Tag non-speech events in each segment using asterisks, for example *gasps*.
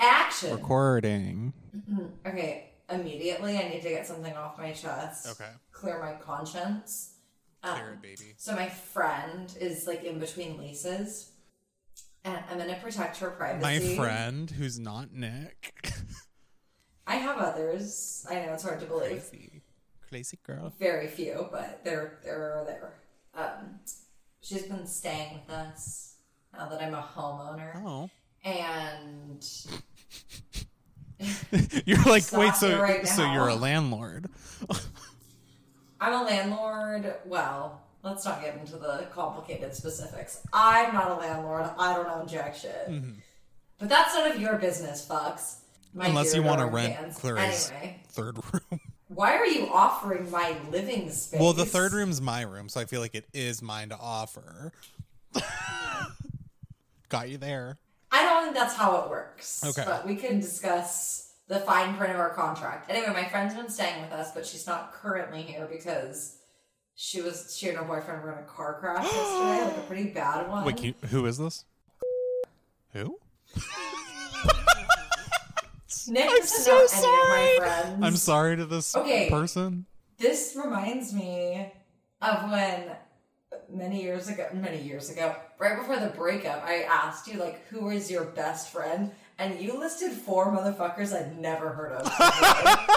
Action. Recording. Okay, immediately I need to get something off my chest. Okay. Clear my conscience. Um, Clear it, baby. So my friend is like in between leases, and I'm gonna protect her privacy. My friend who's not Nick. I have others. I know it's hard to believe. Crazy. Crazy girl. Very few, but they're they're there. Um, she's been staying with us now that I'm a homeowner, Oh. and *laughs* You're like, wait, so right so you're a landlord. *laughs* I'm a landlord. Well, let's not get into the complicated specifics. I'm not a landlord. I don't own jack shit. But that's none of your business, fucks. Mm-hmm. Unless you want to rent fans. Clara's Anyway, third room. *laughs* why are you offering my living space? Well, the third room's my room, so I feel like it is mine to offer. Got you there. I don't think that's how it works. Okay. But we can discuss the fine print of our contract. Anyway, my friend's been staying with us, but she's not currently here because she was she and her boyfriend were in a car crash *gasps* yesterday, like a pretty bad one. Wait, you, who is this? Who? *laughs* Nick I'm so sorry. of my friends. I'm sorry to this Okay. person. This reminds me of when many years ago, many years ago, right before the breakup, I asked you like, "Who is your best friend?" And you listed four motherfuckers I'd never heard of. *laughs*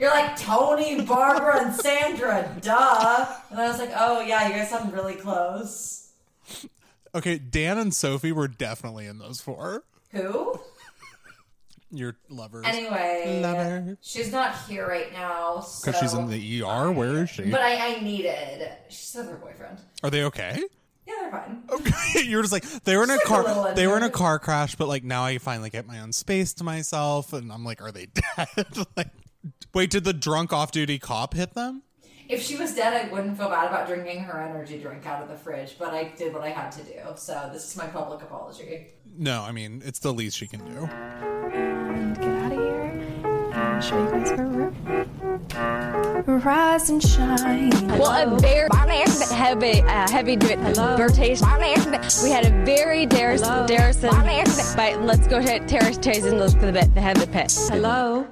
You're like Tony, Barbara, and Sandra. Duh. And I was like, "Oh yeah, you guys sound really close." Okay, Dan and Sophie were definitely in those four. Who? *laughs* Your lovers. Anyway, Lover. she's not here right now. Because so, she's in the ER. Where is she? But I, I needed. She's with her boyfriend. Are they okay? Yeah, they're fine. Okay, *laughs* you're just like they were in a Just like a little car. They were in a car crash, but like now I finally get my own space to myself, and I'm like, are they *laughs* dead? *laughs* like, wait, did the drunk off-duty cop hit them? If she was dead, I wouldn't feel bad about drinking her energy drink out of the fridge, but I did what I had to do. So this is my public apology. No, I mean it's the least she can do. and get out of here and show you guys her room. Rise and shine. Well, a very heavy, uh, heavy rotation. We had a very Darris, Darrison. But let's go to Terrace Chase and look for the bit, the heavy pit. Hello.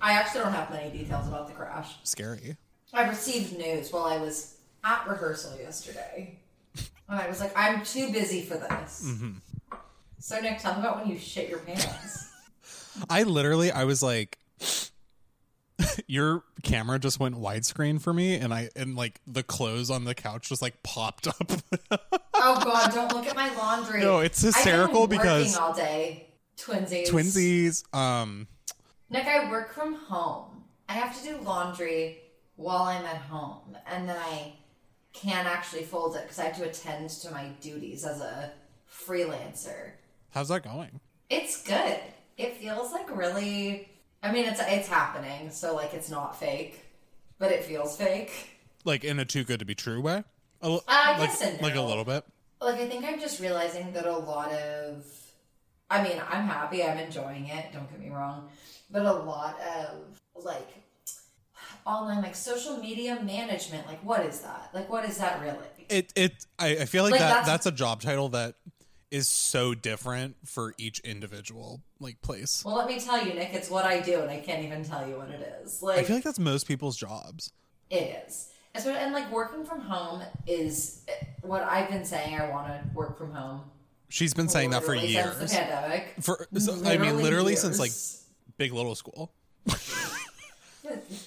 I actually don't have many details about the crash. Scary. I received news while I was at rehearsal yesterday. And I was like, I'm too busy for this. So, Nick, tell me about when you shit your pants. *laughs* I literally, I was like, *laughs* your camera just went widescreen for me, and I and like the clothes on the couch just like popped up. *laughs* oh, God, don't look at my laundry. No, it's I've been hysterical because- all day. Twinsies. Twinsies. Um, Nick, I work from home. I have to do laundry while I'm at home, and then I can't actually fold it because I have to attend to my duties as a freelancer. how's that going? It's good. It feels like really. I mean, it's it's happening, so like it's not fake, but it feels fake. Like in a too good to be true way? A, li- Uh, like, yes and like a little bit. Like I think I'm just realizing that a lot of. I mean, I'm happy. I'm enjoying it. Don't get me wrong, but a lot of like online like social media management like what is that like what is that really It it I, I feel like, Like, that that's- that's a job title that is so different for each individual like place. well let me tell you nick it's what i do and i can't even tell you what it is like I feel like that's most people's jobs. It is. Especially, and like working from home is eh, what I've been saying. I want to work from home. She's been saying that for years. Since the pandemic. For so- I mean, literally since like. Big Little School. *laughs*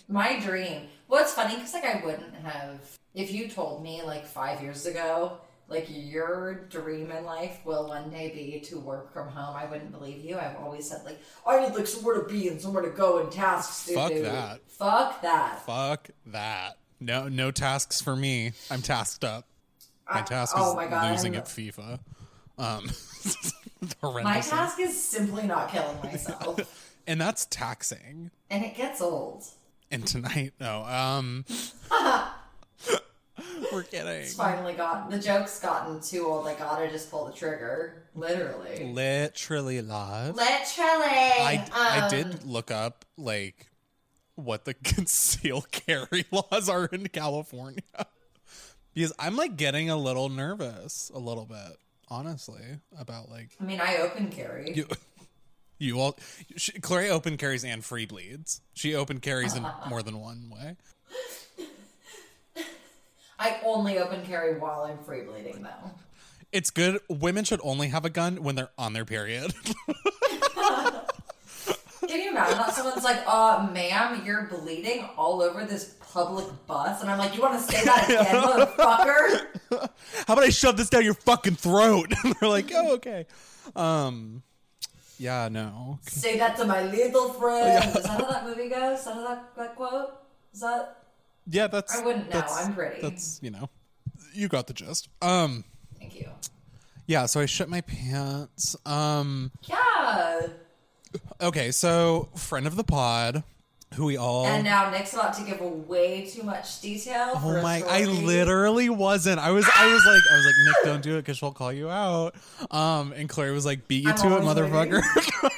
my dream. Well, it's funny because like I wouldn't have if you told me like five years ago. Like your dream in life will one day be to work from home. I wouldn't believe you. I've always said like I need like somewhere to be and somewhere to go and tasks. To Fuck that. Fuck that. Fuck that. No no tasks for me. I'm tasked up. My task is oh my God, losing at FIFA. Um, *laughs* My task is simply not killing myself, *laughs* and that's taxing. and it gets old. And tonight, no. Um, *laughs* *laughs* we're kidding. It's finally got the joke's gotten too old. I gotta just pull the trigger, literally. Literally live. Literally. I, I Um, did look up like what the *laughs* conceal carry *laughs* laws are in California because I'm like getting a little nervous, a little bit, honestly, about like I mean, I open carry. you. You all, she, Clary open carries and free bleeds. She open carries in more than one way. I only open carry while I'm free bleeding, though. It's good. Women should only have a gun when they're on their period. *laughs* Can you imagine that someone's like, uh, ma'am, you're bleeding all over this public bus? And I'm like, you want to say that *laughs* again, motherfucker? *laughs* How about I shove this down your fucking throat? And they're like, oh, okay. Um, yeah, no. Say that to my little friend. Is that how that movie goes? Is that how that, that quote? Is that? Yeah, that's. I wouldn't know. that's- I'm pretty. That's you know, you got the gist. Um, Thank you. yeah. So I shit my pants. Um, Yeah. okay. So friend of the pod, who we all. And now Nick's about to give way too much detail. Oh my! I literally wasn't. I was. I was like. I was like, Nick, don't do it because she'll call you out. Um, and Claire was like, "Beat you I'm to it, motherfucker." *laughs*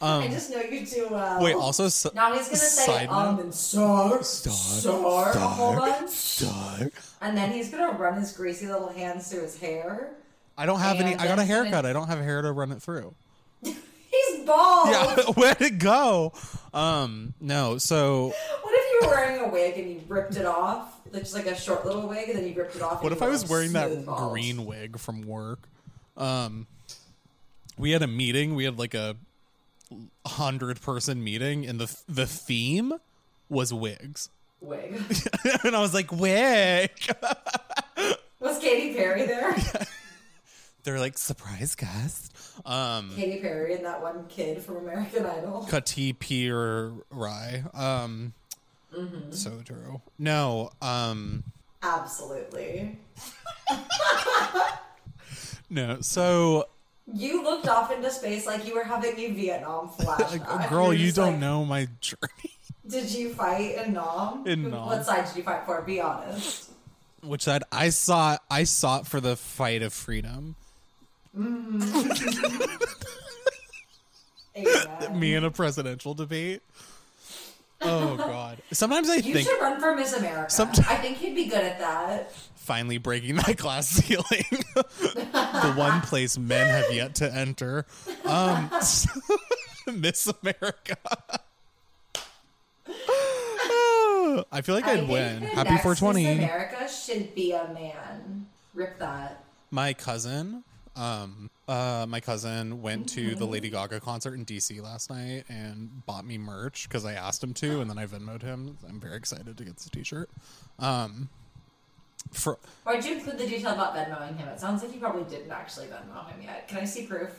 I just know you too well. Um, Wait. Also, s- Now he's gonna say side um note- and star, star, a whole bunch, Star. and then he's gonna run his greasy little hands through his hair. I don't have any. And I got a then- haircut. I don't have hair to run it through. *laughs* He's bald. Yeah, *laughs* where'd it go? Um, no. So What if you were wearing a wig and you ripped it off, like just like a short little wig, and then you ripped it off? and What you if I were was wearing that smooth bald? green wig from work? Um, we had a meeting. We had like a hundred person meeting, and the the theme was wigs. wig? *laughs* and I was like, wig. *laughs* Was Katy Perry there? *laughs* They're like surprise guest. Um, Katy Perry and that one kid from American Idol. Kati Peer Rye. Um, Mm-hmm. so true. No. Um, Absolutely. no. So, You looked off into space like you were having a Vietnam *laughs* flashback. Oh, girl, You're you don't like, know my journey. *laughs* Did you fight in Nam? In Nam. What side did you fight for? Be honest. Which side? I saw. I sought for the fight of freedom. Mm-hmm. *laughs* Amen. me in a presidential debate. Oh God! Sometimes I think You think should run for Miss America. Somet- I think you'd be good at that. finally breaking that glass *laughs* ceiling, the one place men have yet to enter. Um, *laughs* Miss America. I feel like I I'd win. Happy next 420. Miss America should be a man. Rip that. My cousin, um, uh, my cousin went to the Lady Gaga concert in DC last night and bought me merch because I asked him to, and then I Venmoed him. I'm very excited to get this T-shirt. Um, for Why'd you include the detail about Venmoing him? It sounds like you probably didn't actually Venmo him yet. Can I see proof?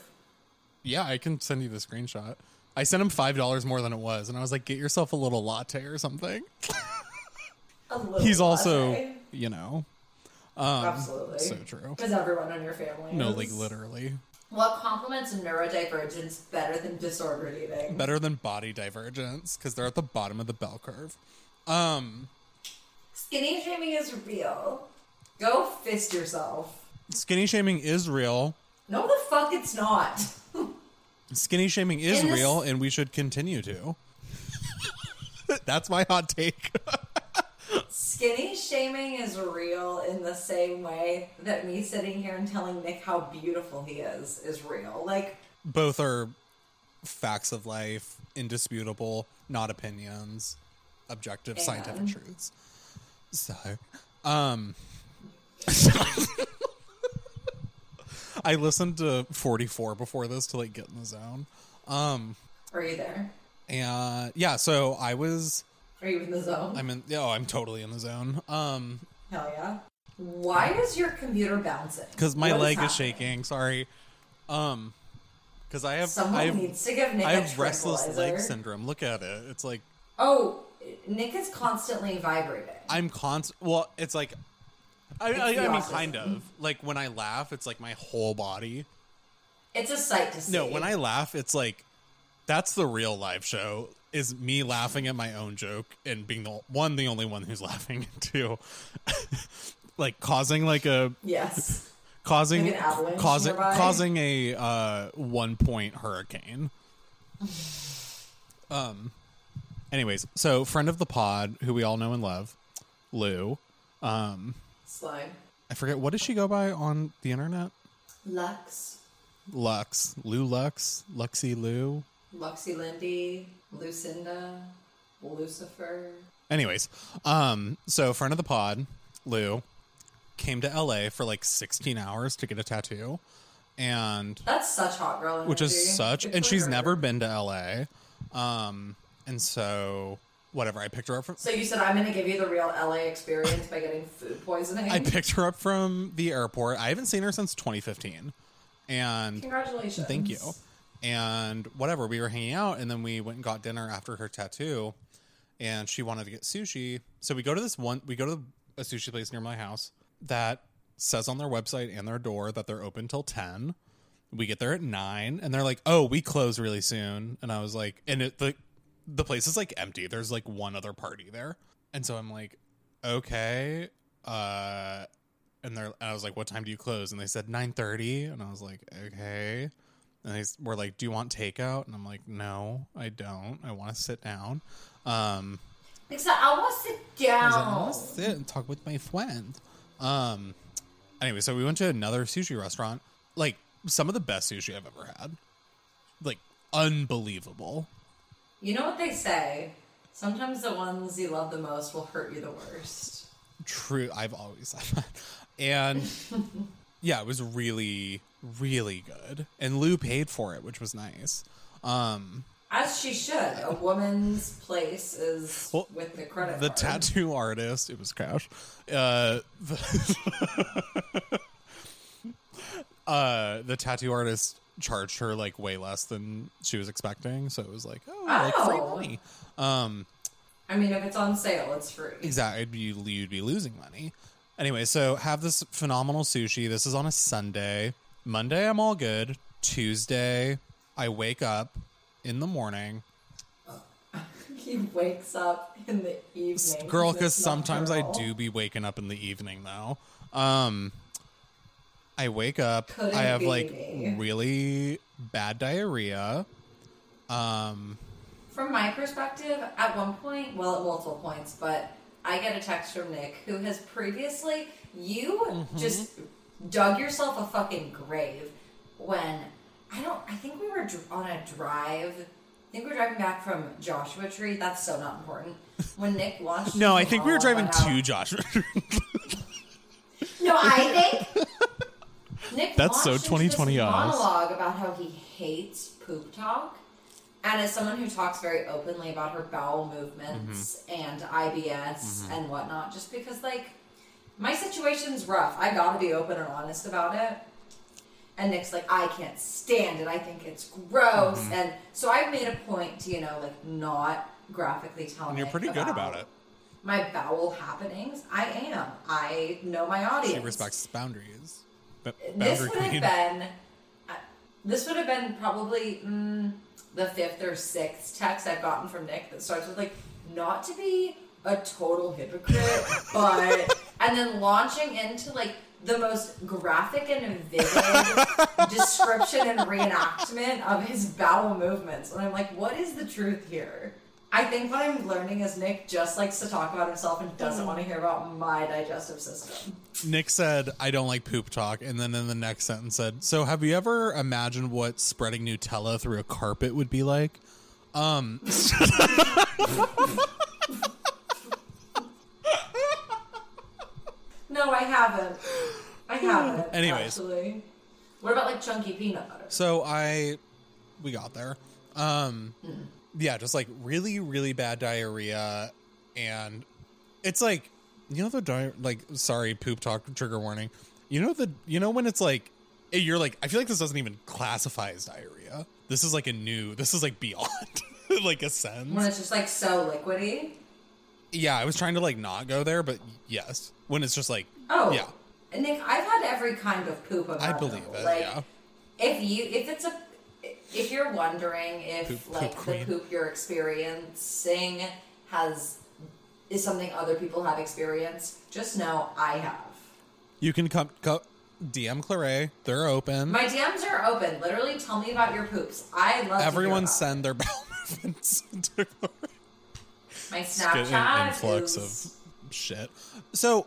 yeah, I can send you the screenshot. I sent him five dollars more than it was, and I was like, "Get yourself a little latte or something." *laughs* A *laughs* little He's also, you know, um, Absolutely. so true. Because everyone in your family No, is. like literally What complements neurodivergence better than disordered eating? better than body divergence because they're at the bottom of the bell curve. Um, Skinny shaming is real. Go fist yourself. skinny shaming is real. No, the fuck it's not. *laughs* Skinny shaming is this- real, and we should continue to. *laughs* That's my hot take. *laughs* Skinny shaming is real in the same way that me sitting here and telling Nick how beautiful he is is real. Like, Both are facts of life, indisputable, not opinions, objective scientific truths. So, um, *laughs* I listened to 44 before this to like get in the zone. Um, are you there? and yeah, so I was, Are you in the zone? I'm in, oh, I'm totally in the zone. Um, Hell yeah. Why is your computer bouncing? because my What leg is happening? shaking. Sorry. Um, because I have Someone I have, needs to give Nick I a have restless leg tranquilizer. syndrome. Look at it. It's like Oh, Nick is constantly vibrating. I'm const. Well, it's like I, I, the I mean, autism. kind of like when I laugh, it's like my whole body. It's a sight to see. No, when I laugh, it's like that's the real live show. Is me laughing at my own joke and being the one, the only one who's *laughs* laughing, two, *laughs* like causing like a Yes. causing Like an avalanche causing nearby? causing a uh, one point hurricane. *sighs* um. Anyways, so friend of the pod, who we all know and love, Lou. Um, Slime. I forget what does she go by on the internet. Lux. Lux, Lou Lux, Luxy Lou. Luxie Lindy, Lucinda, Lucifer. Anyways, um, so friend of the pod, Lou, came to LA for like 16 hours to get a tattoo, and That's such hot girl energy. which is such, Good and she's her. never been to LA, um, and so whatever. I picked her up from. So you said I'm going to give you the real LA experience by getting food poisoning. I picked her up from the airport. I haven't seen her since 2015, and Congratulations. Thank you. And whatever, we were hanging out, and then we went and got dinner after her tattoo, and she wanted to get sushi. So we go to this one, we go to a sushi place near my house that says on their website and their door that they're open till ten. We get there at nine, and they're like, "Oh, we close really soon." And I was like, "And it, the the place is like empty. There's like one other party there." And so I'm like, "Okay." Uh, and they're, and I was like, "What time do you close?" And they said nine thirty, and I was like, "Okay." And they were like, "Do you want takeout?" And I'm like, "No, I don't. I want to sit down." Um, Except I want to sit I like, I down. want to sit and talk with my friend. Um, anyway, so we went to another sushi restaurant. Like some of the best sushi I've ever had. Like unbelievable. You know what they say? Sometimes the ones you love the most will hurt you the worst. True. I've always said that. And *laughs* yeah, it was really, really good. And Lou paid for it, which was nice. Um, As she should. A woman's place is Well, with the credit the card. tattoo artist, it was cash. Uh, the, *laughs* uh, the tattoo artist charged her like way less than she was expecting. So it was like, oh, like free Oh. money. Um, I mean, if it's on sale, it's free. Exactly. You'd be losing money. Anyway, so have this phenomenal sushi. This is on a Sunday. Monday, I'm all good. Tuesday, I wake up in the morning. He wakes up in the evening. Girl, because sometimes I do be waking up in the evening, though. Um, I wake up. Couldn't I have be like really bad diarrhea. Um, From my perspective, at one point, well, at multiple points, but I get a text from Nick who has previously, you Mm-hmm. just dug yourself a fucking grave when I don't, I think we were on a drive. I think we were driving back from Joshua Tree. That's so not important. When Nick launched. no, I think we were driving about how- to Joshua. No, I think Nick *laughs* That's so launched into this 2020 us. monologue about how he hates poop talk. And as someone who talks very openly about her bowel movements Mm-hmm. and IBS and whatnot, just because like my situation's rough, I gotta be open and honest about it. And Nick's like, I can't stand it. I think it's gross. Mm-hmm. And so I've made a point to, you know, like not graphically tell and you're Nick pretty good about it. My bowel happenings. I am. I know my audience. She respects boundaries. But This would have been. uh, This would have been probably mm, the fifth or sixth text I've gotten from Nick that starts with like, not to be a total hypocrite, but and then launching into like the most graphic and vivid *laughs* description and reenactment of his bowel movements, and I'm like, what is the truth here? I think what I'm learning is Nick just likes to talk about himself and doesn't want to hear about my digestive system. Nick said, I don't like poop talk. And then in the next sentence said, So have you ever imagined what spreading Nutella through a carpet would be like? Um, *laughs* *laughs* No, I haven't. I hmm. haven't. Anyways. actually. what about like chunky peanut butter? so I, we got there. Um, hmm. yeah, just like really, really bad diarrhea. And it's like, you know, the di- like, sorry, poop talk trigger warning. You know, the, you know, when it's like, eh, you're like, I feel like this doesn't even classify as diarrhea. This is like a new, this is like beyond *laughs* like a sense. When it's just like so liquidy. Yeah, I was trying to like not go there, but yes, when it's just like, Oh, yeah, Nick, I've had every kind of poop. I believe it. Like, yeah, If you, if it's a, if you're wondering if Poop- poop like the queen. poop you're experiencing has is something other people have experienced, just know I have. you can come, co- DM Clarae. They're open. My DMs are open. Literally, tell me about your poops. I love. Everyone about send their bowel movements to Clarae. My Snapchat influx is- of shit. So,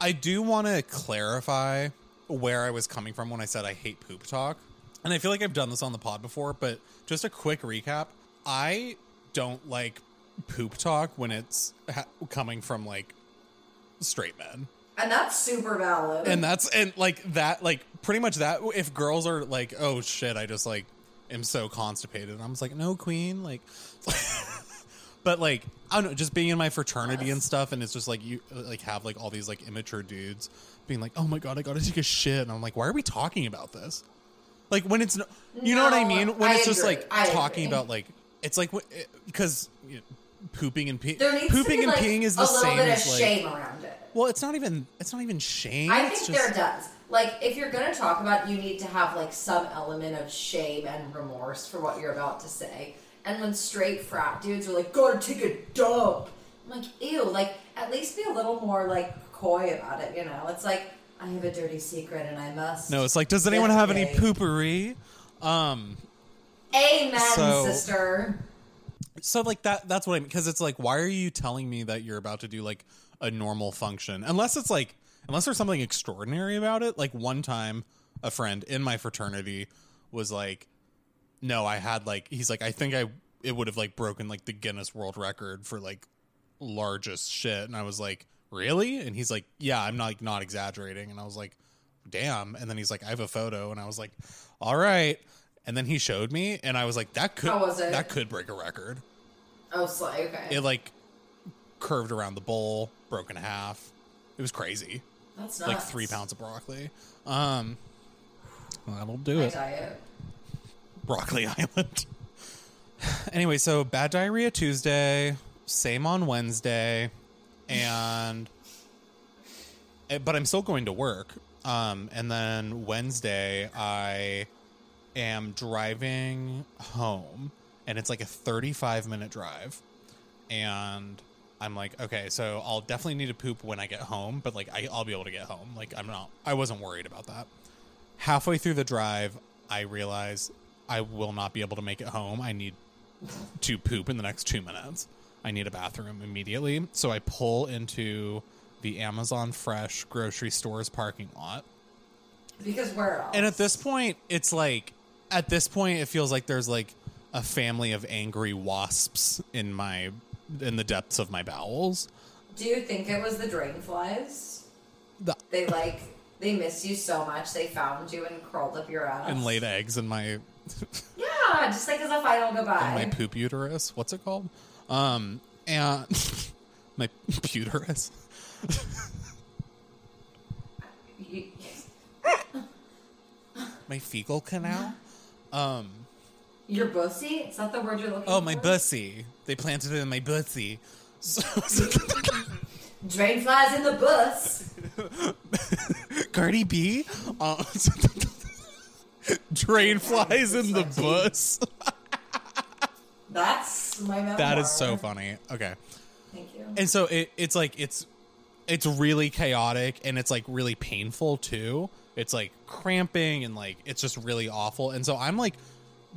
I do want to clarify where I was coming from when I said I hate poop talk. and I feel like I've done this on the pod before, but just a quick recap. I don't like poop talk when it's ha- coming from like straight men. And that's super valid. And that's and like that like pretty much that if girls are like, "Oh shit, I just like am so constipated." And I'm just like, "No, queen." Like *laughs* but like I don't know, just being in my fraternity and stuff and it's just like you like have like all these like immature dudes being like, "Oh my god, I got to take a shit." And I'm like, "Why are we talking about this?" Like when it's no, you know what I mean? When I it's just like I talking agree. about like it's like because you know, pooping and peeing pooping and like peeing is the a little same bit of as like shame around it. well, it's not even it's not even shame. I think just, there does. Like, if you're gonna talk about, it, you need to have like some element of shame and remorse for what you're about to say. And when straight frat dudes are like, "Gotta take a dump," I'm like, "Ew!" Like, at least be a little more like coy about it. You know, it's like I have a dirty secret and I must. No, it's like, does anyone have any defecate." poopery? Um, Amen, So- sister. so like that that's what I mean because it's like, why are you telling me that you're about to do like a normal function? Unless it's like, unless there's something extraordinary about it. Like one time, a friend in my fraternity was like, no, I had like, he's like, I think I it would have like broken like the Guinness World Record for like largest shit, and I was like, really? And he's like, yeah, I'm not like, not exaggerating, and I was like, damn. And then he's like, I have a photo, and I was like, all right. And then he showed me, and I was like, that could How was it? that could break a record. Oh, slay. Okay, It like curved around the bowl, broke in half. It was crazy. that's nuts. Like three pounds of broccoli. Um, that'll do My it. diet. Broccoli *laughs* Island. *sighs* anyway, so bad diarrhea Tuesday, same on Wednesday, and eh, but I'm still going to work. Um, and then Wednesday I am driving home, and it's like a 35 minute drive, and I'm like, okay, so I'll definitely need to poop when I get home, but like I, I'll be able to get home. Like I'm not, I wasn't worried about that halfway through the drive, I realize I will not be able to make it home. I need to poop in the next two minutes. I need a bathroom immediately. So I pull into the Amazon Fresh grocery store's parking lot. Because where else? And at this point, it's like, at this point, it feels like there's like a family of angry wasps in my, in the depths of my bowels. Do you think it was the drain flies? The- They like they miss you so much they found you and crawled up your ass. And laid eggs in my Yeah, just like as a final in goodbye. my poop uterus. What's it called? Um, and *laughs* my uterus. *laughs* My fecal canal. Um, your bussy? Is that the word you're looking oh, for? my bussy. They planted it in my bussy. So, *laughs* Drain flies in the bus. Cardi B. Uh, drain flies in the bus. That's my memoir. That is so funny. Okay. Thank you. and so it, it's like it's it's really chaotic and it's like really painful too it's like cramping and like it's just really awful and so i'm like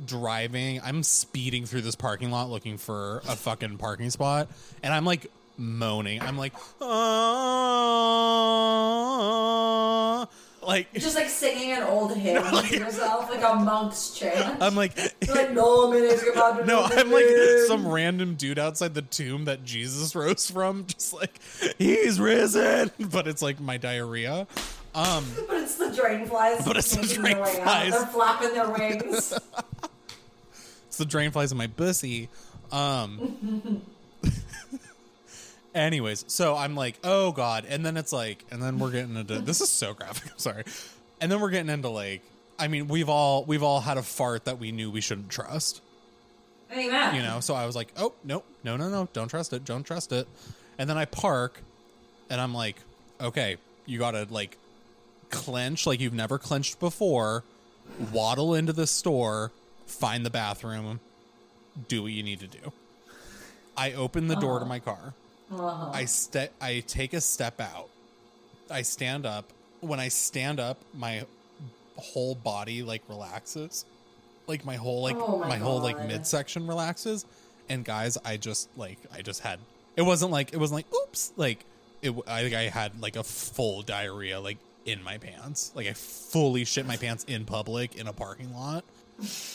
driving i'm speeding through this parking lot looking for a fucking parking spot and i'm like moaning i'm like "Ah." Like *laughs* Just like singing an old hymn to yourself, like a monk's chant. *laughs* i'm like *laughs* like, no minutes about to No, I'm like some random dude outside the tomb that Jesus rose from, just like he's risen, but it's like my diarrhea. Um, But it's the drain flies. But it's the drain their way out. flies. They're flapping their wings. it's the drain flies in my pussy. Um. Anyways, so I'm like, oh god, and then it's like, and then we're getting into this is so graphic. *laughs* I'm sorry, and then we're getting into like, I mean, we've all we've all had a fart that we knew we shouldn't trust. Amen. you know so i was like oh no no no no don't trust it don't trust it and then i park and i'm like okay you gotta like clench like you've never clenched before waddle into the store find the bathroom do what you need to do i open the door to my car Uh-huh. i step i take a step out i stand up when i stand up my whole body like relaxes like my whole like Oh my my whole like midsection relaxes and guys i just like i just had it wasn't like it wasn't like oops like it i think i had like a full diarrhea like in my pants. Like I fully shit my pants in public in a parking lot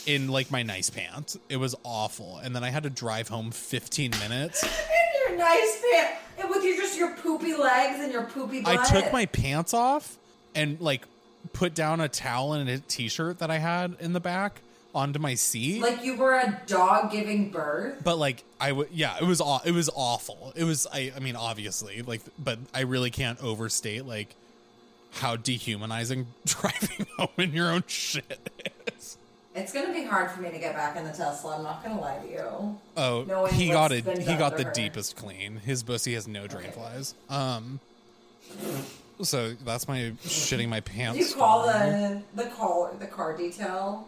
in like my nice pants. It was awful. And then I had to drive home 15 minutes. *laughs* Your nice pants. And with your just your poopy legs and your poopy butt. I took my pants off and like put down a towel and a t-shirt that I had in the back onto my seat. like you were a dog giving birth. but like I would yeah, it was aw- it was awful. It was I I mean obviously like but I really can't overstate like how dehumanizing *laughs* driving home in your own shit is. It's gonna be hard for me to get back in the Tesla. I'm not gonna lie to you. Oh, Knowing he got it. He got the her. deepest clean. His pussy has no drain Okay. flies. Um, so that's my shitting my pants. You call the the call the car detail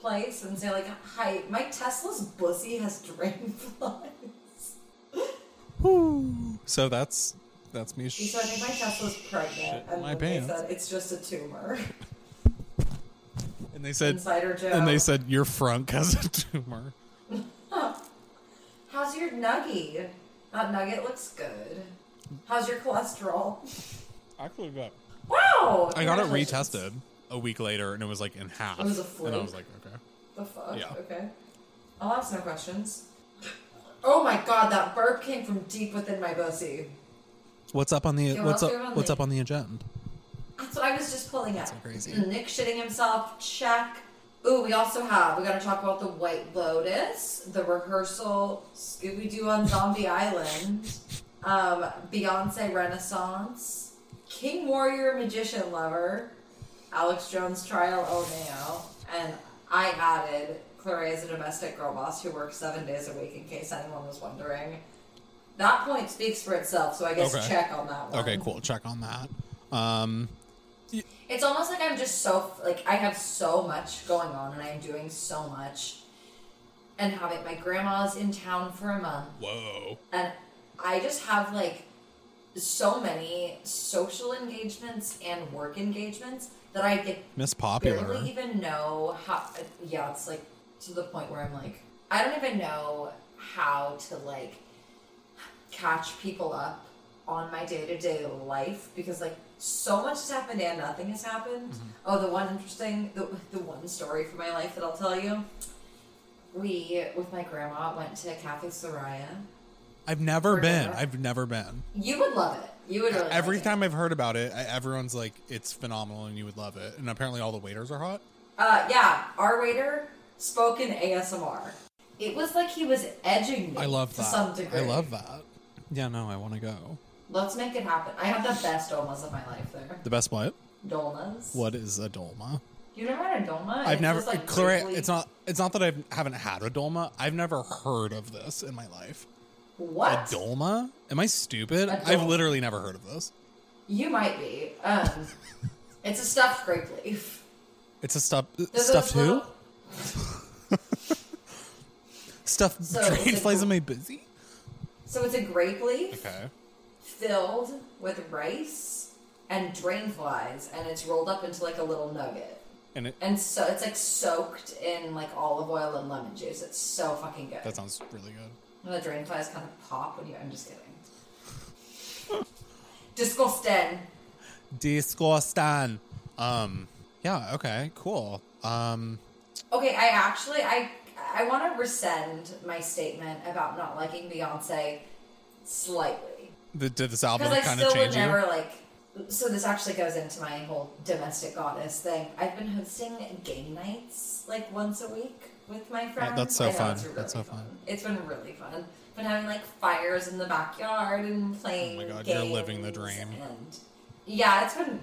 place and say like, "Hi, my Tesla's pussy has drain *laughs* flies." So that's that's me. So I think my Tesla's pregnant, and my pants. said it's just a tumor. *laughs* and they said, Insider joke. and they said your frunk has a tumor. *laughs* How's your nugget? That nugget looks good. How's your cholesterol? Actually, got. Wow! I got it Congratulations. retested a week later, and it was like in half. It was a and I was like, okay. The fuck? Yeah. Okay. I'll ask no questions. Oh my god, that burp came from deep within my pussy. What's up on the Yeah, what's what's up going on what's there? up on the agenda? That's what I was just pulling up. so crazy. *clears throat* Nick shitting himself, check. Ooh, we also have, we gotta talk about the White Lotus, the rehearsal, Scooby Doo on Zombie *laughs* Island, um, Beyonce Renaissance, King Warrior Magician Lover, Alex Jones Trial El Mayo, and I added Claire is a domestic girl boss who works seven days a week in case anyone was wondering. That point speaks for itself, so I guess Okay. check on that one. Okay, cool. Check on that. Um, It's almost like I'm just so like I have so much going on and I'm doing so much, and having my grandma's in town for a month, whoa. and I just have like so many social engagements and work engagements that I get Miss Popular. barely even know how. Yeah, it's like to the point where I'm like I don't even know how to like catch people up on my day to day life because like so much has happened and nothing has happened. Oh, the one interesting, the, the one story from my life that I'll tell you. We, with my grandma, went to Cafe Soraya. I've never been. dinner. I've never been. You would love it. You would really Every like time I've heard about it, I, everyone's like, "It's phenomenal," and you would love it. And apparently, all the waiters are hot. Uh, yeah, our waiter spoke in ASMR. It was like he was edging me. I love to that. some degree. I love that. Yeah, no, I want to go. Let's make it happen. I have the best dolmas of my life there. The best what? Dolmas. What is a dolma? You never had a dolma? I've It's never. just, like, Claire, briefly- it's not. It's not that I haven't had a dolma. I've never heard of this in my life. What? A dolma? Am I stupid? A I've dolma. literally never heard of this. You might be. Um, *laughs* it's a stuffed grape leaf. It's a stuff. There's Stuffed those who? little- *laughs* Stuffed So drain it's a in my busy. So it's a grape leaf Okay. Filled with rice and drain flies, and it's rolled up into like a little nugget. And it And so it's like soaked in like olive oil and lemon juice. It's so fucking good. that sounds really good. And the drain flies kind of pop when you. I'm just kidding. *laughs* Disgusting. Disgusting. Um. Yeah. Okay. Cool. Um. Okay, I actually I I want to rescind my statement about not liking Beyonce slightly did this album kind of change you? never like. So this actually goes into my whole domestic goddess thing. I've been hosting game nights like once a week with my friends. that's so fun. really That's so fun. It's been really fun. Been having like fires in the backyard and playing. Oh my God, you're living the dream. And yeah, it's been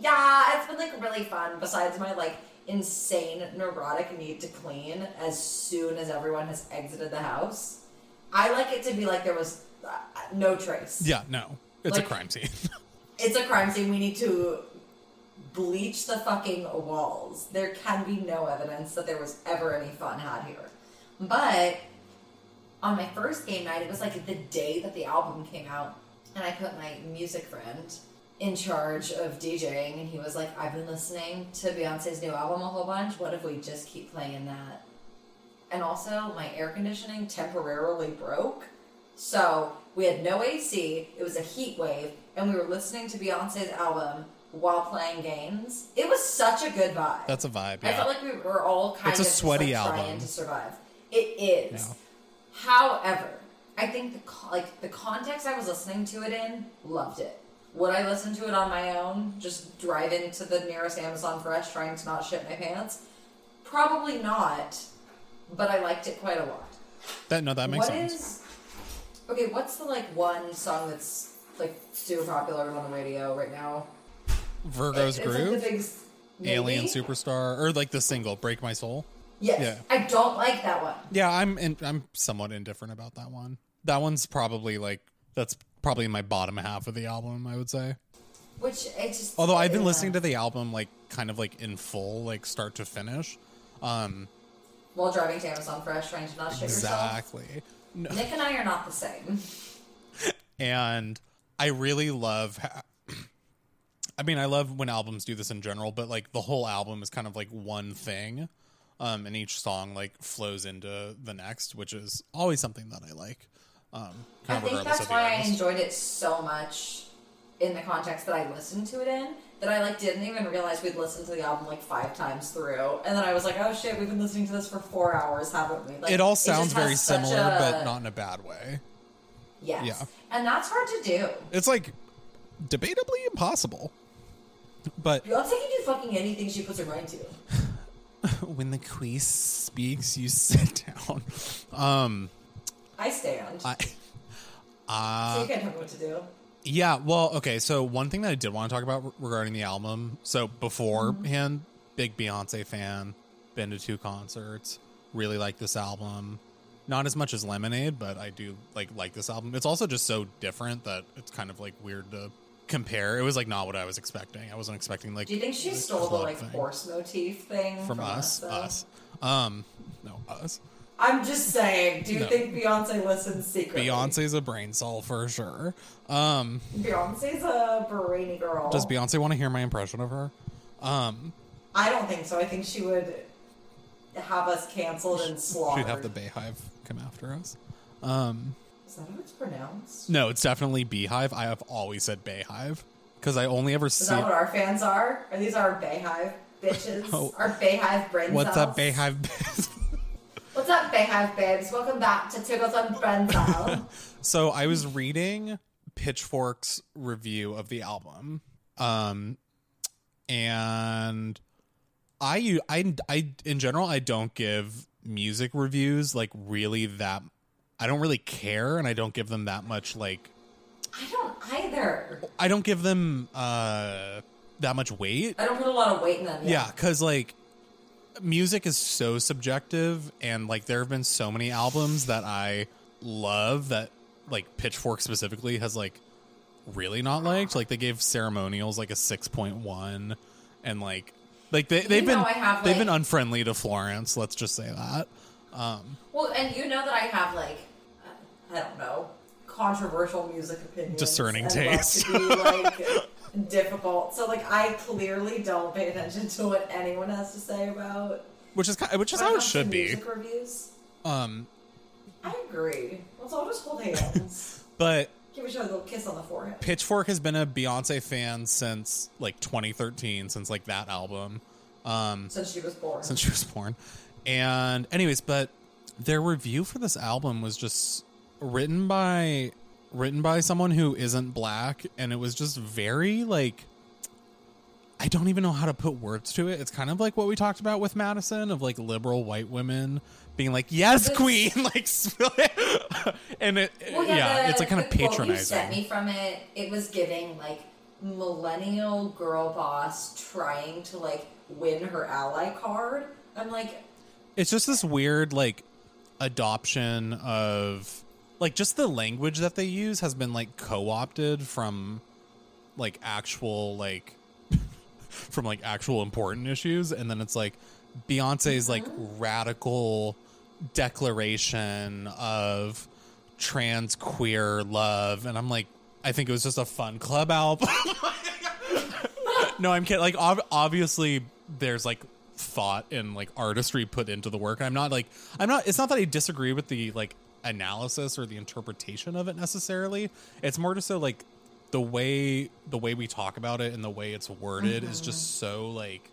yeah, it's been like really fun. Besides my like insane neurotic need to clean as soon as everyone has exited the house. I like it to be like there was uh, no trace. Yeah. No. It's Like- a crime scene. *laughs* It's a crime scene. We need to bleach the fucking walls. There can be no evidence that there was ever any fun had here. But on my first game night, it was like the day that the album came out, and I put my music friend in charge of DJing, and he was like, I've been listening to Beyonce's new album a whole bunch. What if we just keep playing that? And also, my air conditioning temporarily broke. So we had no AC, it was a heat wave, and we were listening to Beyonce's album while playing games. It was such a good vibe. That's a vibe. I felt like we were all kind It's a of just, sweaty like, album. trying to survive. It is. Yeah. However, I think the like the context I was listening to it in, loved it. Would I listen to it on my own, just drive into the nearest Amazon Fresh trying to not shit my pants? Probably not, but I liked it quite a lot. that no, that makes What sense. is okay? What's the like one song that's like super popular on the radio right now? Virgo's like Groove, the big Alien? Superstar, or like the single "Break My Soul." Yes, Yeah. I don't like that one. Yeah, I'm in, I'm somewhat indifferent about that one. That one's probably like that's probably my bottom half of the album. I would say. Which it just Although I've been listening to the album like kind of like in full, like start to finish. Um, while driving to Amazon Fresh, trying to not shit yourself. exactly. No, Nick and I are not the same. and I really love. Ha- *clears throat* I mean, I love when albums do this in general, but like the whole album is kind of like one thing, um, and each song like flows into the next, which is always something that I like. Um, I of think that's why I enjoyed it so much in the context that I listened to it in that I like didn't even realize we'd listened to the album like five times through, and then I was like, oh shit, we've been listening to this for four hours, haven't we? Like, it all sounds has very similar, a- but not in a bad way. Yes. Yeah. and that's hard to do. It's like debatably impossible. But Beyonce can do fucking anything she puts her mind to. *laughs* when the queen speaks, you *laughs* sit down. Um, I stand. I, so uh, you can't tell me what to do. Yeah. Well, okay. So one thing that I did want to talk about re- regarding the album. So beforehand, big Beyonce fan, been to two concerts, really like this album. Not as much as Lemonade, but I do like like this album. It's also just so different that it's kind of like weird to compare. It was like not what I was expecting. I wasn't expecting like. Do you think she stole the like thing. horse motif thing from us? though? Us. Um, no, us. I'm just saying. Do you No. think Beyonce listens secretly? Beyonce's a brain cell for sure. Um, Beyonce's a brainy girl. does Beyonce want to hear my impression of her? Um, I don't think so. I think she would have us canceled and slaughtered. she'd have the Beyhive come after us. Um, Is that how it's pronounced? no, it's definitely Beehive. I have always said Beyhive because I only ever Is see. that what our fans are? Are these our Beyhive bitches? *laughs* Oh. Our Beyhive brain What's cells? up, Beyhive? *laughs* What's up, Beyhive babes? Welcome back to Tickles on Cell. *laughs* so I was reading Pitchfork's review of the album, um, and I, I, I, in general, I don't give music reviews like really that. I don't really care, and I don't give them that much like. I don't either. I don't give them uh that much weight. I don't put a lot of weight in them. Yeah, because like music is so subjective, and like there have been so many albums that I love that like Pitchfork specifically has like really not liked. Like they gave Ceremonials like a six point one, and like like they they've been have, they've like- been unfriendly to Florence. Let's just say that. Um, Well, and you know that I have like, I don't know, controversial music opinions, Discerning taste. love to be like *laughs* difficult. So like, I clearly don't pay attention to what anyone has to say about. which is which is how it should be. Music reviews. Um, I agree. Let's all just hold *laughs* hands. but Give each other a little kiss on the forehead. Pitchfork has been a Beyonce fan since like 2013, since like that album, um, Since she was born. since she was born. And anyways, but their review for this album was just written by written by someone who isn't black, and it was just very like I don't even know how to put words to it. It's kind of like what we talked about with Madison of like liberal white women being like, "Yes, This- queen," *laughs* like, and it, Well, yeah, the- it's like kind of patronizing. You sent me from it. It was giving like millennial girl boss trying to like win her ally card. I'm like, it's just this weird like adoption of like just the language that they use has been like co-opted from like actual like *laughs* from like actual important issues and then it's like Beyonce's like uh-huh. radical declaration of trans queer love and I'm like I think it was just a fun club album *laughs* no, I'm kidding. Like, ob- obviously, there's like thought and like artistry put into the work. I'm not like, I'm not. It's not that I disagree with the like analysis or the interpretation of it necessarily. It's more just so like the way the way we talk about it and the way it's worded is Mm-hmm. just so like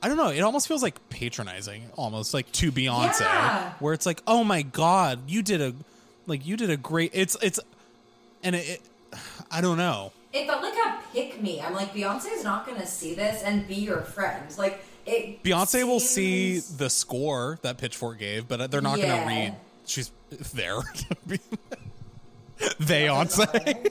I don't know. It almost feels like patronizing, almost like to Beyonce, Yeah. where it's like, "Oh my god, you did a like you did a great." It's it's and it, it *sighs* I don't know. It felt like a pick me. I'm like, Beyonce's not gonna see this and be your friend. Like it. Beyonce will see the score that Pitchfork gave, but they're not Yeah. going to read. She's there. they Beyonce.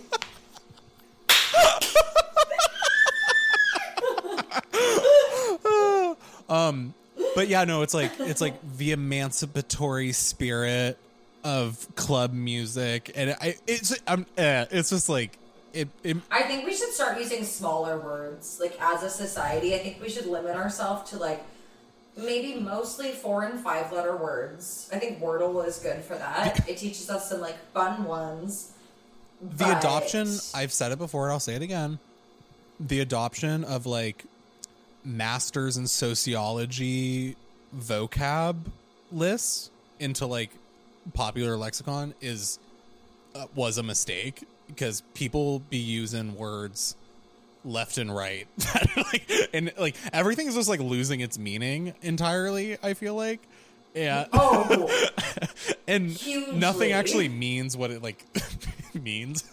um, but yeah, no, it's like it's like the emancipatory spirit of club music, and I it's I'm eh, it's just like it, it I think we should start using smaller words. Like as a society, I think we should limit ourselves to like maybe mostly four and five letter words. I think Wordle is good for that. *laughs* It teaches us some like fun ones. the but- adoption i've said it before and i'll say it again the adoption of like masters in sociology vocab lists into like popular lexicon is uh, was a mistake because people be using words left and right *laughs* like, and like everything is just like losing its meaning entirely i feel like yeah Oh, *laughs* and Hugely. nothing actually means what it like *laughs* means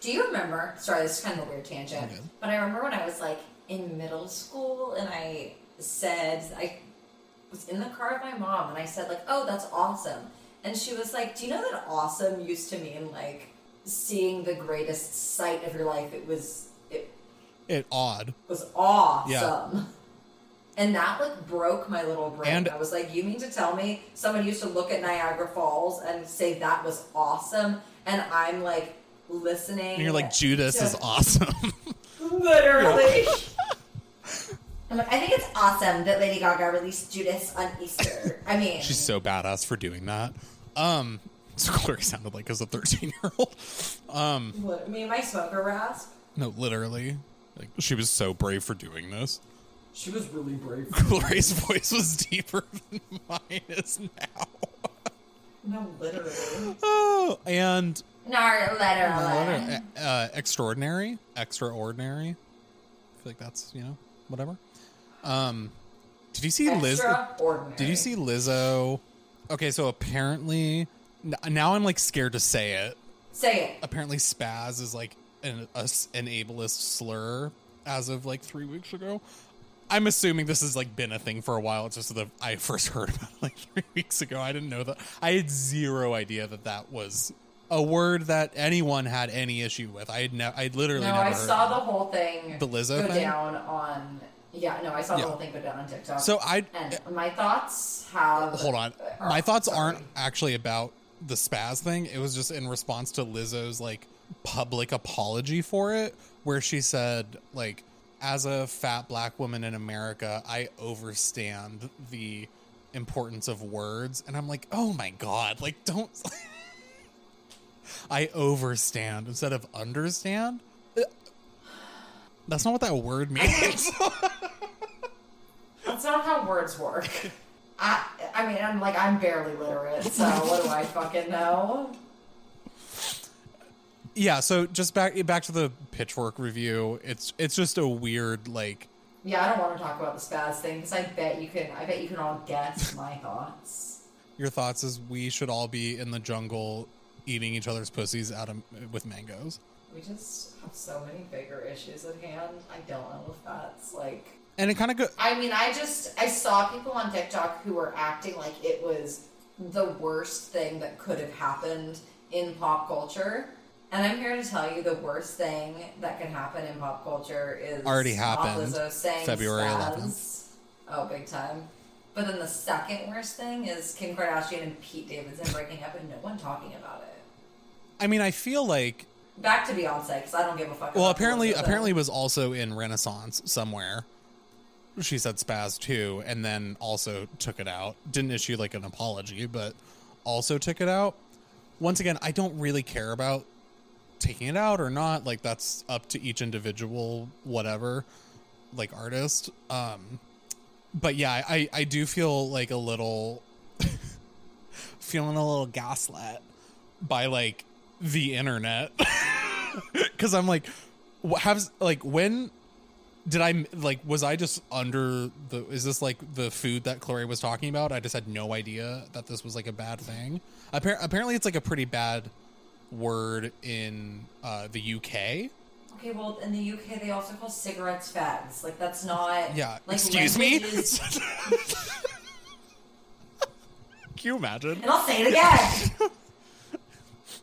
do you remember? Sorry, this is kind of a weird tangent, Okay. but I remember when I was like in middle school and I said I was in the car with my mom and I said like, "Oh, that's awesome," and she was like, "Do you know that awesome used to mean like seeing the greatest sight of your life? It was it it odd was awesome." Yeah. And that like broke my little brain. And- I was like, "You mean to tell me someone used to look at Niagara Falls and say that was awesome?" And I'm like listening. and you're like judas to- is awesome *laughs* Literally. I'm like, I think it's awesome that Lady Gaga released Judas on Easter. I mean, she's so badass for doing that um *laughs* so sounded like as a 13 year old um what, me and my smoker rasp. no literally like she was so brave for doing this She was really brave. *laughs* Clarae's voice was deeper *laughs* than mine is now No, literally. oh and No, literally. uh, extraordinary, extraordinary. I feel like that's you know whatever. Um, did you see Liz? Extraordinary. Did you see Lizzo? Okay, so apparently n- now I'm like scared to say it. Say it. Apparently, spaz is like an a an ableist slur as of like three weeks ago. I'm assuming this has like been a thing for a while. It's just that I *laughs* first heard about it like three *laughs* weeks ago. I didn't know that. I had zero idea that that was a word that anyone had any issue with. I had ne- I literally No, never I saw the whole thing The Lizzo go thing? down on. Yeah, no, I saw Yeah. the whole thing go down on TikTok. So I and my thoughts have. hold on. My thoughts sorry. aren't actually about the spaz thing. It was just in response to Lizzo's like public apology for it, where she said like, as a fat black woman in America, I overstand the importance of words, and I'm like, oh my god, like don't. *laughs* I overstand instead of understand. That's not what that word means. *laughs* That's not how words work. *laughs* I, I mean, I'm like, I'm barely literate, so what do I fucking know? yeah so just back back to the pitchfork review it's it's just a weird like Yeah, I don't want to talk about the spaz thing because I bet you can. I bet you can all guess my thoughts. your thoughts is we should all be in the jungle eating each other's pussies out of with mangoes We just have so many bigger issues at hand. I don't know if that's like. And it kind of go I mean, I just I saw people on TikTok who were acting like it was the worst thing that could have happened in pop culture. And I'm here to tell you the worst thing that can happen in pop culture is Already happened. Saying February spaz. 11th. Oh, big time. But then the second worst thing is Kim Kardashian and Pete Davidson breaking up and no one talking about it. i mean i feel like Back to Beyonce because I don't give a fuck. well apparently apparently it was also in renaissance somewhere she said spaz too and then also took it out. Didn't issue like an apology but also took it out. Once again i don't really care about taking it out or not. Like that's up to each individual whatever like artist. Um but yeah i i do feel like a little *laughs* feeling a little gaslit by like the internet. *laughs* Because I'm like, what has like when did I like was I just under the is this like the food that Chloe was talking about? I just had no idea that this was like a bad thing. Appar- apparently, it's like a pretty bad word in uh, the UK. Okay, well, in the UK, they also call cigarettes fags. Like, that's not. Yeah, Like, excuse me. is- *laughs* Can you imagine? and I'll say it again. *laughs*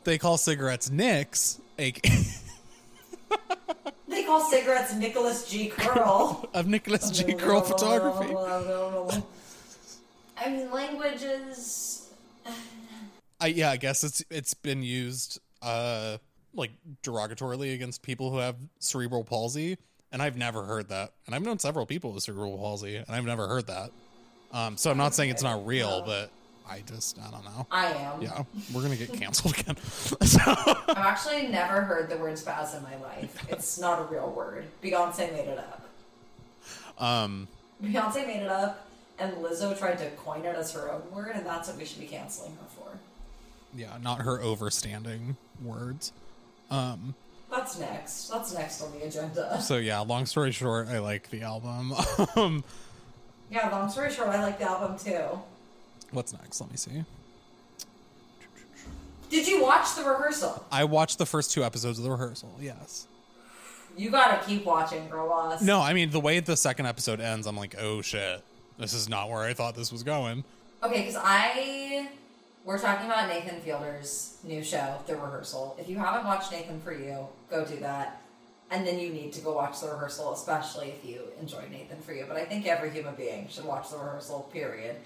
They call cigarettes nicks, a cigarettes Nicholas G. Curl. *laughs* of Nicholas G. Curl photography. I mean, languages. I yeah, I guess it's it's been used uh like derogatorily against people who have cerebral palsy, and I've never heard that. And I've known several people with cerebral palsy, and I've never heard that. Um, so I'm not saying it's not real, but I just I don't know. I am. Yeah, we're gonna get canceled again. *laughs* so, I've actually never heard the word spaz in my life. It's not a real word. Beyonce made it up. um, Beyonce made it up, and Lizzo tried to coin it as her own word, and that's what we should be canceling her for. yeah, not her overstanding words. Um, That's next. That's next on the agenda. so yeah, long story short, I like the album. *laughs* um, Yeah, long story short, I like the album too. What's next? Let me see. Did you watch the rehearsal? I watched the first two episodes of the rehearsal. Yes. You gotta keep watching, girl boss. No, I mean the way the second episode ends, I'm like, oh shit, this is not where I thought this was going. Okay, because I we're talking about Nathan Fielder's new show, The Rehearsal. If you haven't watched Nathan for You, go do that. And then you need to go watch the rehearsal, especially if you enjoy Nathan for You. But I think every human being should watch the rehearsal, period.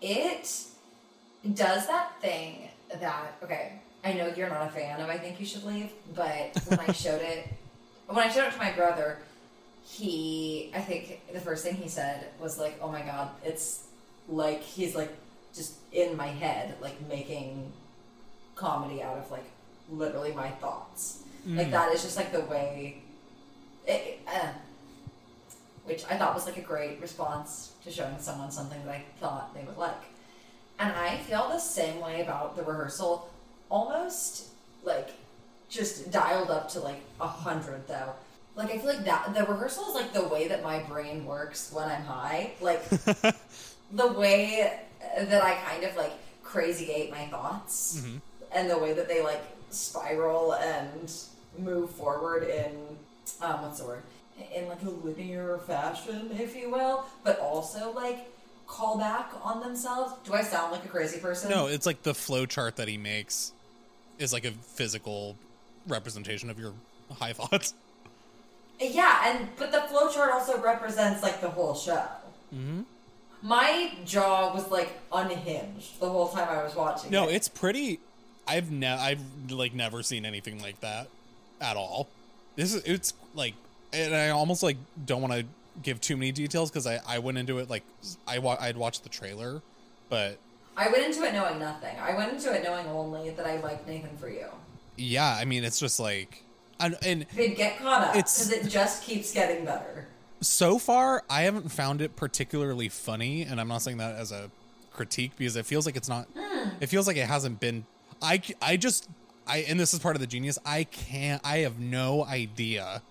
It does that thing that okay, I know you're not a fan of I Think You Should Leave, but when I *laughs* showed it when I showed it to my brother, he I think the first thing he said was like, Oh my god, it's like he's like just in my head, like making comedy out of like literally my thoughts. Like that is just like the way it, uh, which I thought was like a great response to showing someone something that I thought they would like. And I feel the same way about the rehearsal, almost like just dialed up to like a hundred though. Like I feel like that the rehearsal is like the way that my brain works when I'm high. Like *laughs* the way that I kind of like crazyate my thoughts and the way that they like spiral and move forward in um, what's the word in like a linear fashion, if you will, but also like call back on themselves. Do I sound like a crazy person? No, it's like the flow chart that he makes is like a physical representation of your high *laughs* thoughts. Yeah, and but the flow chart also represents like the whole show. Mm-hmm. My jaw was like unhinged the whole time I was watching. No, it. it's pretty. I've ne- I've like never seen anything like that at all. This is it's like, and I almost like don't want to give too many details because I I went into it like I wa- I'd watched the trailer, but I went into it knowing nothing. I went into it knowing only that I liked Nathan for you. yeah, I mean it's just like, and, and They'd get caught up because it just keeps getting better. so far I haven't found it particularly funny, and I'm not saying that as a critique because it feels like it's not. Hmm. It feels like it hasn't been. I I just I and this is part of the genius. I can't. I have no idea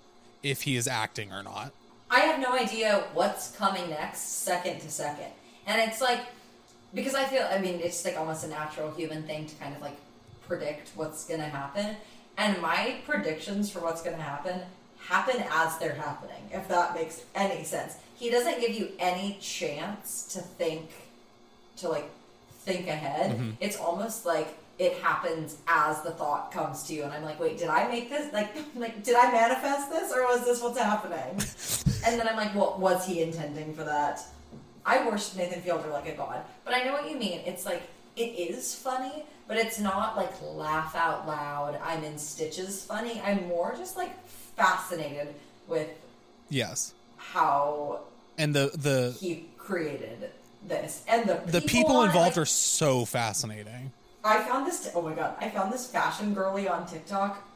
if he is acting or not. I have no idea what's coming next, second to second. And it's like, because I feel, I mean, it's like almost a natural human thing to kind of like predict what's going to happen. And my predictions for what's going to happen happen as they're happening, if that makes any sense. He doesn't give you any chance to think, to like think ahead. Mm-hmm. It's almost like it happens as the thought comes to you, and I'm like, wait, did I make this? Like, *laughs* like, did I manifest this, or was this what's happening? *laughs* and then I'm like, well, was he intending for that? I worship Nathan Fielder like a god, but I know what you mean. It's like it is funny, but it's not like laugh out loud. I'm in stitches funny. I'm more just like fascinated with Yes, how and the the he created this and the the people involved like, are so fascinating. I found this. Oh my god! I found this fashion girly on TikTok,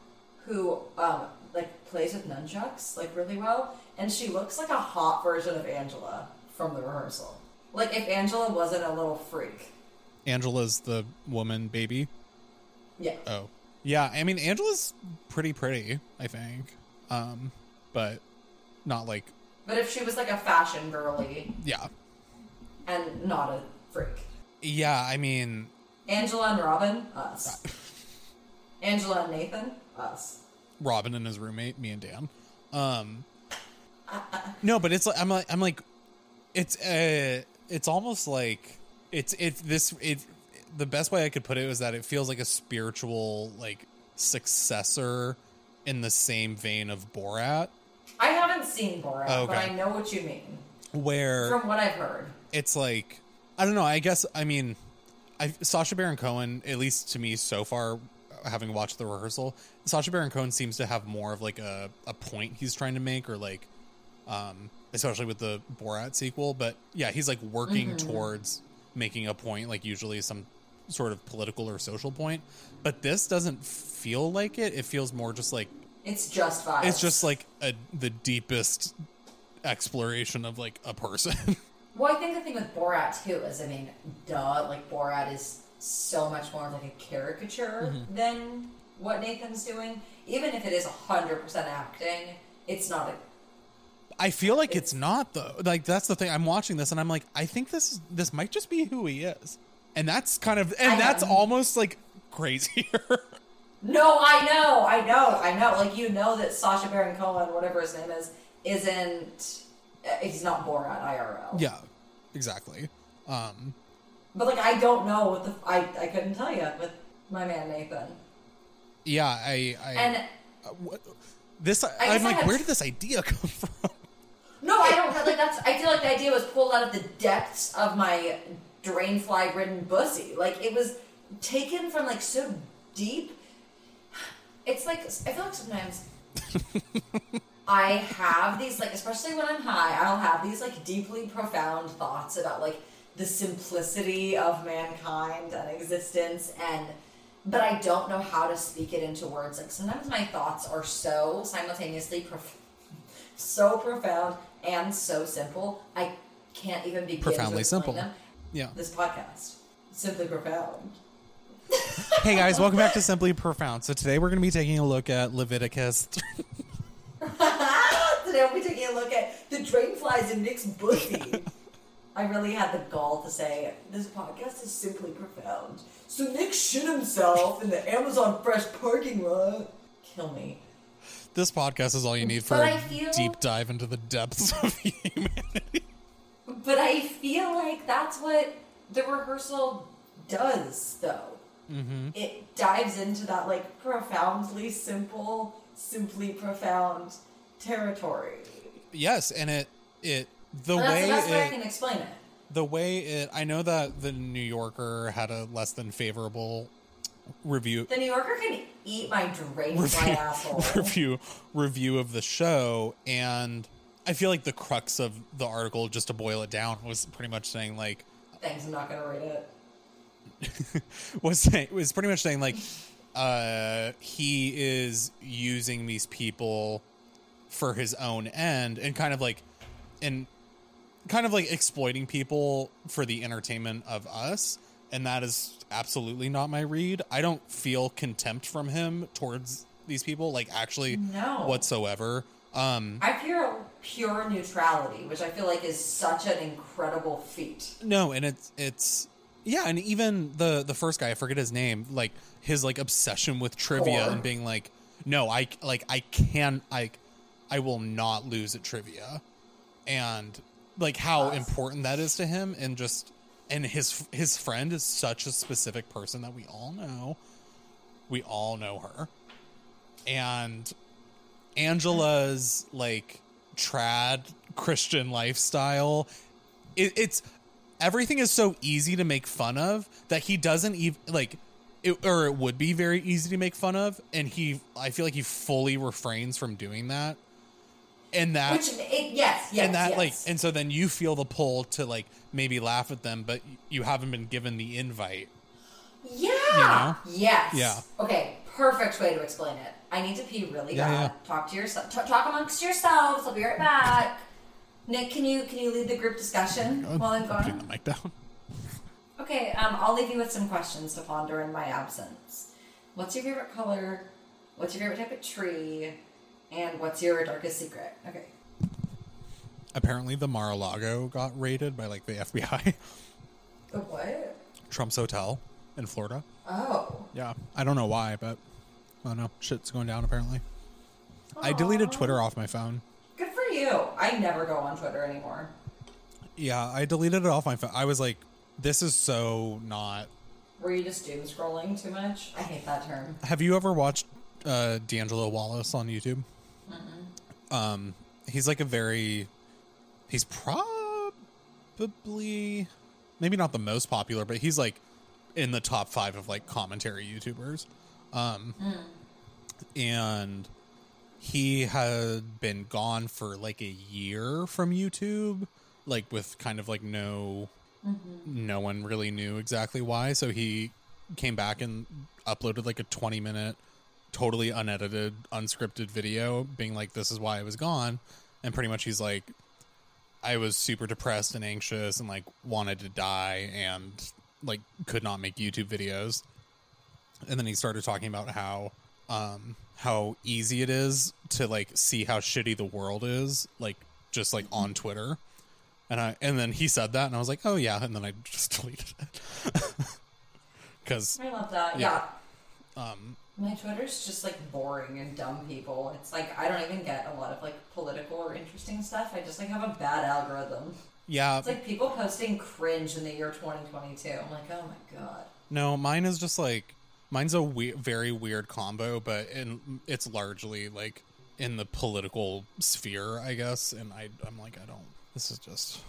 who um like plays with nunchucks like really well, and she looks like a hot version of Angela from the rehearsal. Like if Angela wasn't a little freak. Angela's the woman baby. Yeah. Oh, Yeah, I mean Angela's pretty pretty, I think. Um, but not like But if she was like a fashion girly yeah. and not a freak. Yeah, I mean Angela and Robin, us. *laughs* Angela and Nathan, us. Robin and his roommate, me and Dan. Um No, but it's like I'm like I'm like it's uh it's almost like it's it's this it the best way I could put it was that it feels like a spiritual like successor in the same vein of Borat I haven't seen Borat, but Okay. I know what you mean where from what I've heard. it's like I don't know. I guess I mean, I Sacha Baron Cohen, at least to me so far, having watched the rehearsal, Sacha Baron Cohen seems to have more of like a a point he's trying to make, or like, um, especially with the Borat sequel. But yeah, he's like working towards making a point, like usually some sort of political or social point. But this doesn't feel like it. It feels more just like It's just vibes. it's just like a the deepest exploration of like a person. *laughs* Well, I think the thing with Borat too is, I mean, duh, like Borat is so much more of like a caricature Mm-hmm. than what Nathan's doing. Even if it is hundred percent acting, it's not a. I feel like it's not though. Like that's the thing. I'm watching this and I'm like, I think this this might just be who he is, and that's kind of and I that's know. almost like crazier. *laughs* No, I know, I know, I know. Like you know that Sacha Baron Cohen, whatever his name is, isn't. He's not Borat IRL. yeah, exactly. Um, But like, I don't know what the I I couldn't tell you with my man Nathan. yeah, I, I And uh, what, this I, I like, have- where did this idea *laughs* come from? No, I don't like that's. I feel like the idea was pulled out of the depths of my drain fly ridden bussy. Like it was taken from like so deep. It's like I feel like sometimes *laughs* I have these like, especially when I'm high, I'll have these like deeply profound thoughts about like the simplicity of mankind and existence and but I don't know how to speak it into words. Like sometimes my thoughts are so simultaneously prof- so profound and so simple. I can't even begin Profoundly simple. them. Yeah. This podcast simply profound. hey guys, welcome back to *laughs* Simply Profound. So today we're going to be taking a look at Leviticus. *laughs* *laughs* Today we'll be taking a look at the drain flies in Nick's bussy. *laughs* I really had the gall to say this podcast is simply profound. So Nick shit himself in the Amazon Fresh parking lot. Kill me. this podcast is all you need for But a feel- deep dive into the depths of *laughs* humanity. But I feel like that's what the rehearsal does, though. Mm-hmm. It dives into that like profoundly simple, simply profound territory. yes, and it it the that's way the best way I it, can explain it. the way it i know that the new yorker had a less than favorable review The New Yorker can eat my drain fly review, *laughs* asshole. review review of the show and i feel like the crux of the article just to boil it down was pretty much saying like Thanks, I'm not gonna read it. *laughs* was saying was pretty much saying like uh he is using these people for his own end and kind of like and kind of like exploiting people for the entertainment of us and that is absolutely not my read i don't feel contempt from him towards these people like actually No. whatsoever um I feel pure neutrality, which I feel like is such an incredible feat. No, and it's it's yeah, and even the the first guy, I forget his name, like his like obsession with trivia Core. and being like, no, I like I can I I will not lose at trivia, and like how important that is to him, and just and his his friend is such a specific person that we all know, we all know her, and Angela's like trad Christian lifestyle. It, it's everything is so easy to make fun of that he doesn't even like it, or it would be very easy to make fun of and he i feel like he fully refrains from doing that and that Which, it, yes, yes, and that yes. like and so then you feel the pull to like maybe laugh at them but you haven't been given the invite Yeah. Yes. Yeah. Okay. Perfect way to explain it. I need to pee really Yeah, bad. yeah. Talk to yourself. T- talk amongst yourselves. I'll be right back. Nick, can you can you lead the group discussion oh, while I'm putting gone? the mic down Okay. Um, I'll leave you with some questions to ponder in my absence. What's your favorite color? What's your favorite type of tree? And what's your darkest secret? Okay. Apparently, the Mar-a-Lago got raided by like the FBI. The what? Trump's hotel in Florida. Oh. Yeah, I don't know why, but I don't know. Shit's going down apparently. I deleted Twitter off my phone. Good for you. I never go on Twitter anymore. Yeah, I deleted it off my phone. I was like, this is so not. Were you just doom scrolling too much? I hate that term. Have you ever watched uh, D'Angelo Wallace on YouTube? Um, he's like a very. He's probably maybe not the most popular, but he's like in the top five of like commentary YouTubers. Um, and he had been gone for like a year from YouTube, like with kind of like no, no one really knew exactly why. So he came back and uploaded like a 20 minute, totally unedited, unscripted video being like, this is why I was gone. And pretty much he's like, I was super depressed and anxious and like wanted to die and like could not make YouTube videos. And then he started talking about how um how easy it is to like see how shitty the world is like just like on Twitter. And I and then he said that and I was like, "Oh yeah." And then I just *laughs* deleted it. *laughs* Cuz I love that. Yeah. Yeah. um My Twitter's just like boring and dumb people. It's like I don't even get a lot of like political or interesting stuff. I just like have a bad algorithm. yeah, It's like people posting cringe in the year 2022. I'm like, oh my god. No, mine is just like mine's a we- very weird combo, but in, it's largely like in the political sphere, I guess. And I, I'm like, I don't. This is just,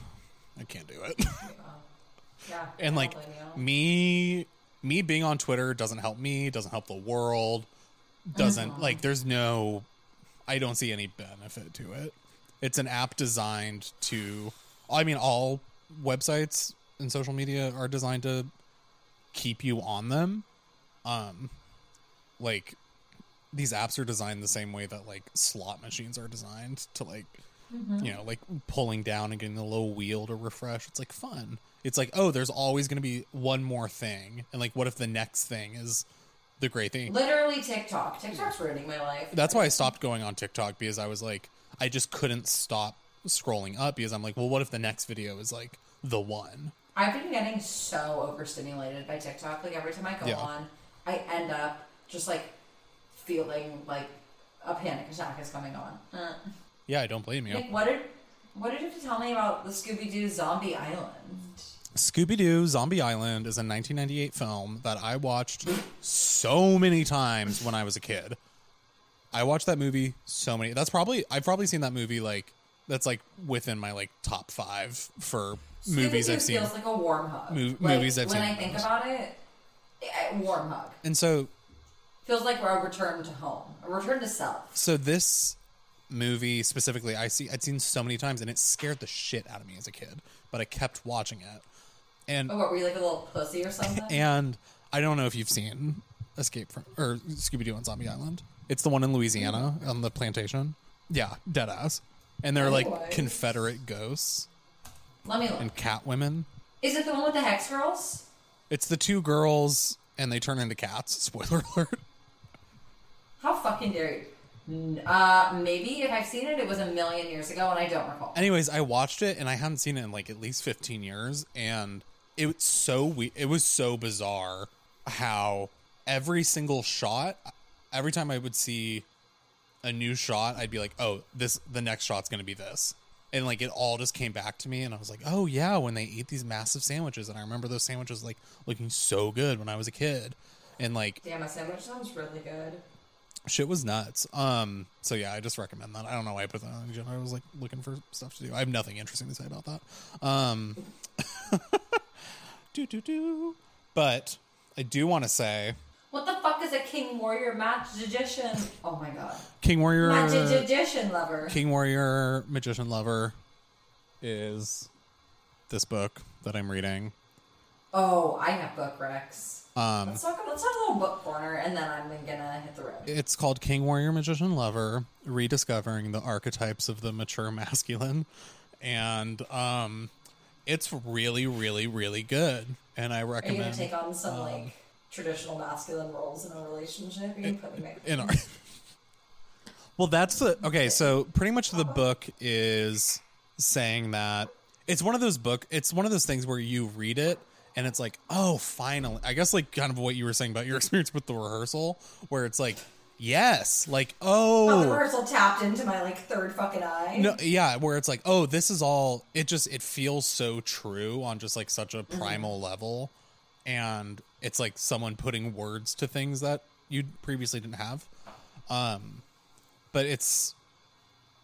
I can't do it. Yeah. *laughs* and like don't blame you. me, me being on Twitter doesn't help me. Doesn't help the world. Doesn't like. There's no. I don't see any benefit to it. It's an app designed to. I mean, all websites and social media are designed to keep you on them. Um, like these apps are designed the same way that like slot machines are designed to like Mm-hmm. you know like pulling down and getting the little wheel to refresh it's like fun it's like oh there's always going to be one more thing and like what if the next thing is the great thing Literally TikTok. TikTok's ruining my life. that's why i stopped going on tiktok because i was like i just couldn't stop scrolling up because i'm like well what if the next video is like the one I've been getting so overstimulated by TikTok. Like every time I go Yeah. on, I end up just like feeling like a panic attack is coming on. Uh. Yeah i don't blame you Nick, what did what did you have to tell me about the Scooby Doo Zombie Island? Scooby Doo Zombie Island is a 1998 film that I watched so many times when I was a kid. I watched that movie so many. That's probably I've probably seen that movie like that's like within my like top five for movies Scooby-Doo I've seen. feels like a warm hug. Like, movies I've when seen I think most. about it, warm hug And so feels like we're a return to home, a return to self. so this movie specifically I see I'd seen so many times and it scared the shit out of me as a kid, but I kept watching it. And Oh, what were you like a little pussy or something? *laughs* And I don't know if you've seen Escape from or Scooby Doo on Zombie Island. It's the one in Louisiana on the plantation. Yeah, dead ass. And they're like Confederate ghosts Let me look. and cat women. Is it the one with the hex girls? It's the two girls and they turn into cats. *laughs* Spoiler alert. How fucking dare you? Uh, maybe if I've seen it, it was a million years ago, and I don't recall. Anyways, I watched it and I hadn't seen it in like at least 15 years and it was so we- it was so bizarre how every single shot every time I would see a new shot, I'd be like, "Oh, this the next shot's going to be this." And like it all just came back to me and I was like, "Oh yeah, when they eat these massive sandwiches." And I remember those sandwiches like looking so good when I was a kid. And like Damn, a sandwich sounds really good. Shit was nuts. Um so yeah, I just recommend that. I don't know why I put that on the agenda. I was like looking for stuff to do. I have nothing interesting to say about that. Um *laughs* do do do. But I do want to say What the fuck is a king warrior magician? Oh my god, King Warrior magician lover. King Warrior Magician Lover is this book that I'm reading. Oh, I have book recs. Um, Let's talk. Let's have a little book corner, and then I'm gonna hit the road. it's called King Warrior Magician Lover: Rediscovering the Archetypes of the Mature *laughs* Masculine, and um, it's really, really, really good. And I recommend. Are you gonna take on some like traditional masculine roles in a relationship. You can put me in our *laughs* well that's the okay so pretty much the book is saying that it's one of those book it's one of those things where you read it and it's like oh finally. I guess like kind of what you were saying about your *laughs* experience with the rehearsal where it's like yes like Oh, the rehearsal tapped into my like third fucking eye. no yeah where it's like oh this is all it just it feels so true on just like such a primal level. And it's like someone putting words to things that you previously didn't have. Um but it's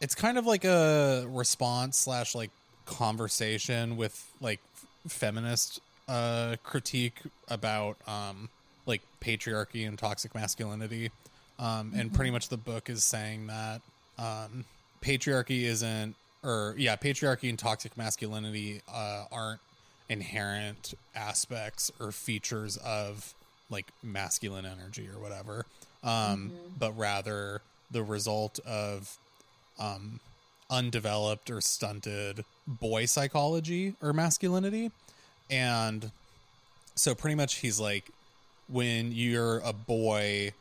it's kind of like a response slash like conversation with like feminist uh critique about um like patriarchy and toxic masculinity. Um and pretty much the book is saying that um patriarchy isn't or yeah patriarchy and toxic masculinity uh aren't inherent aspects or features of like masculine energy or whatever. Um but rather the result of um undeveloped or stunted boy psychology or masculinity and so pretty much he's like when you're a boy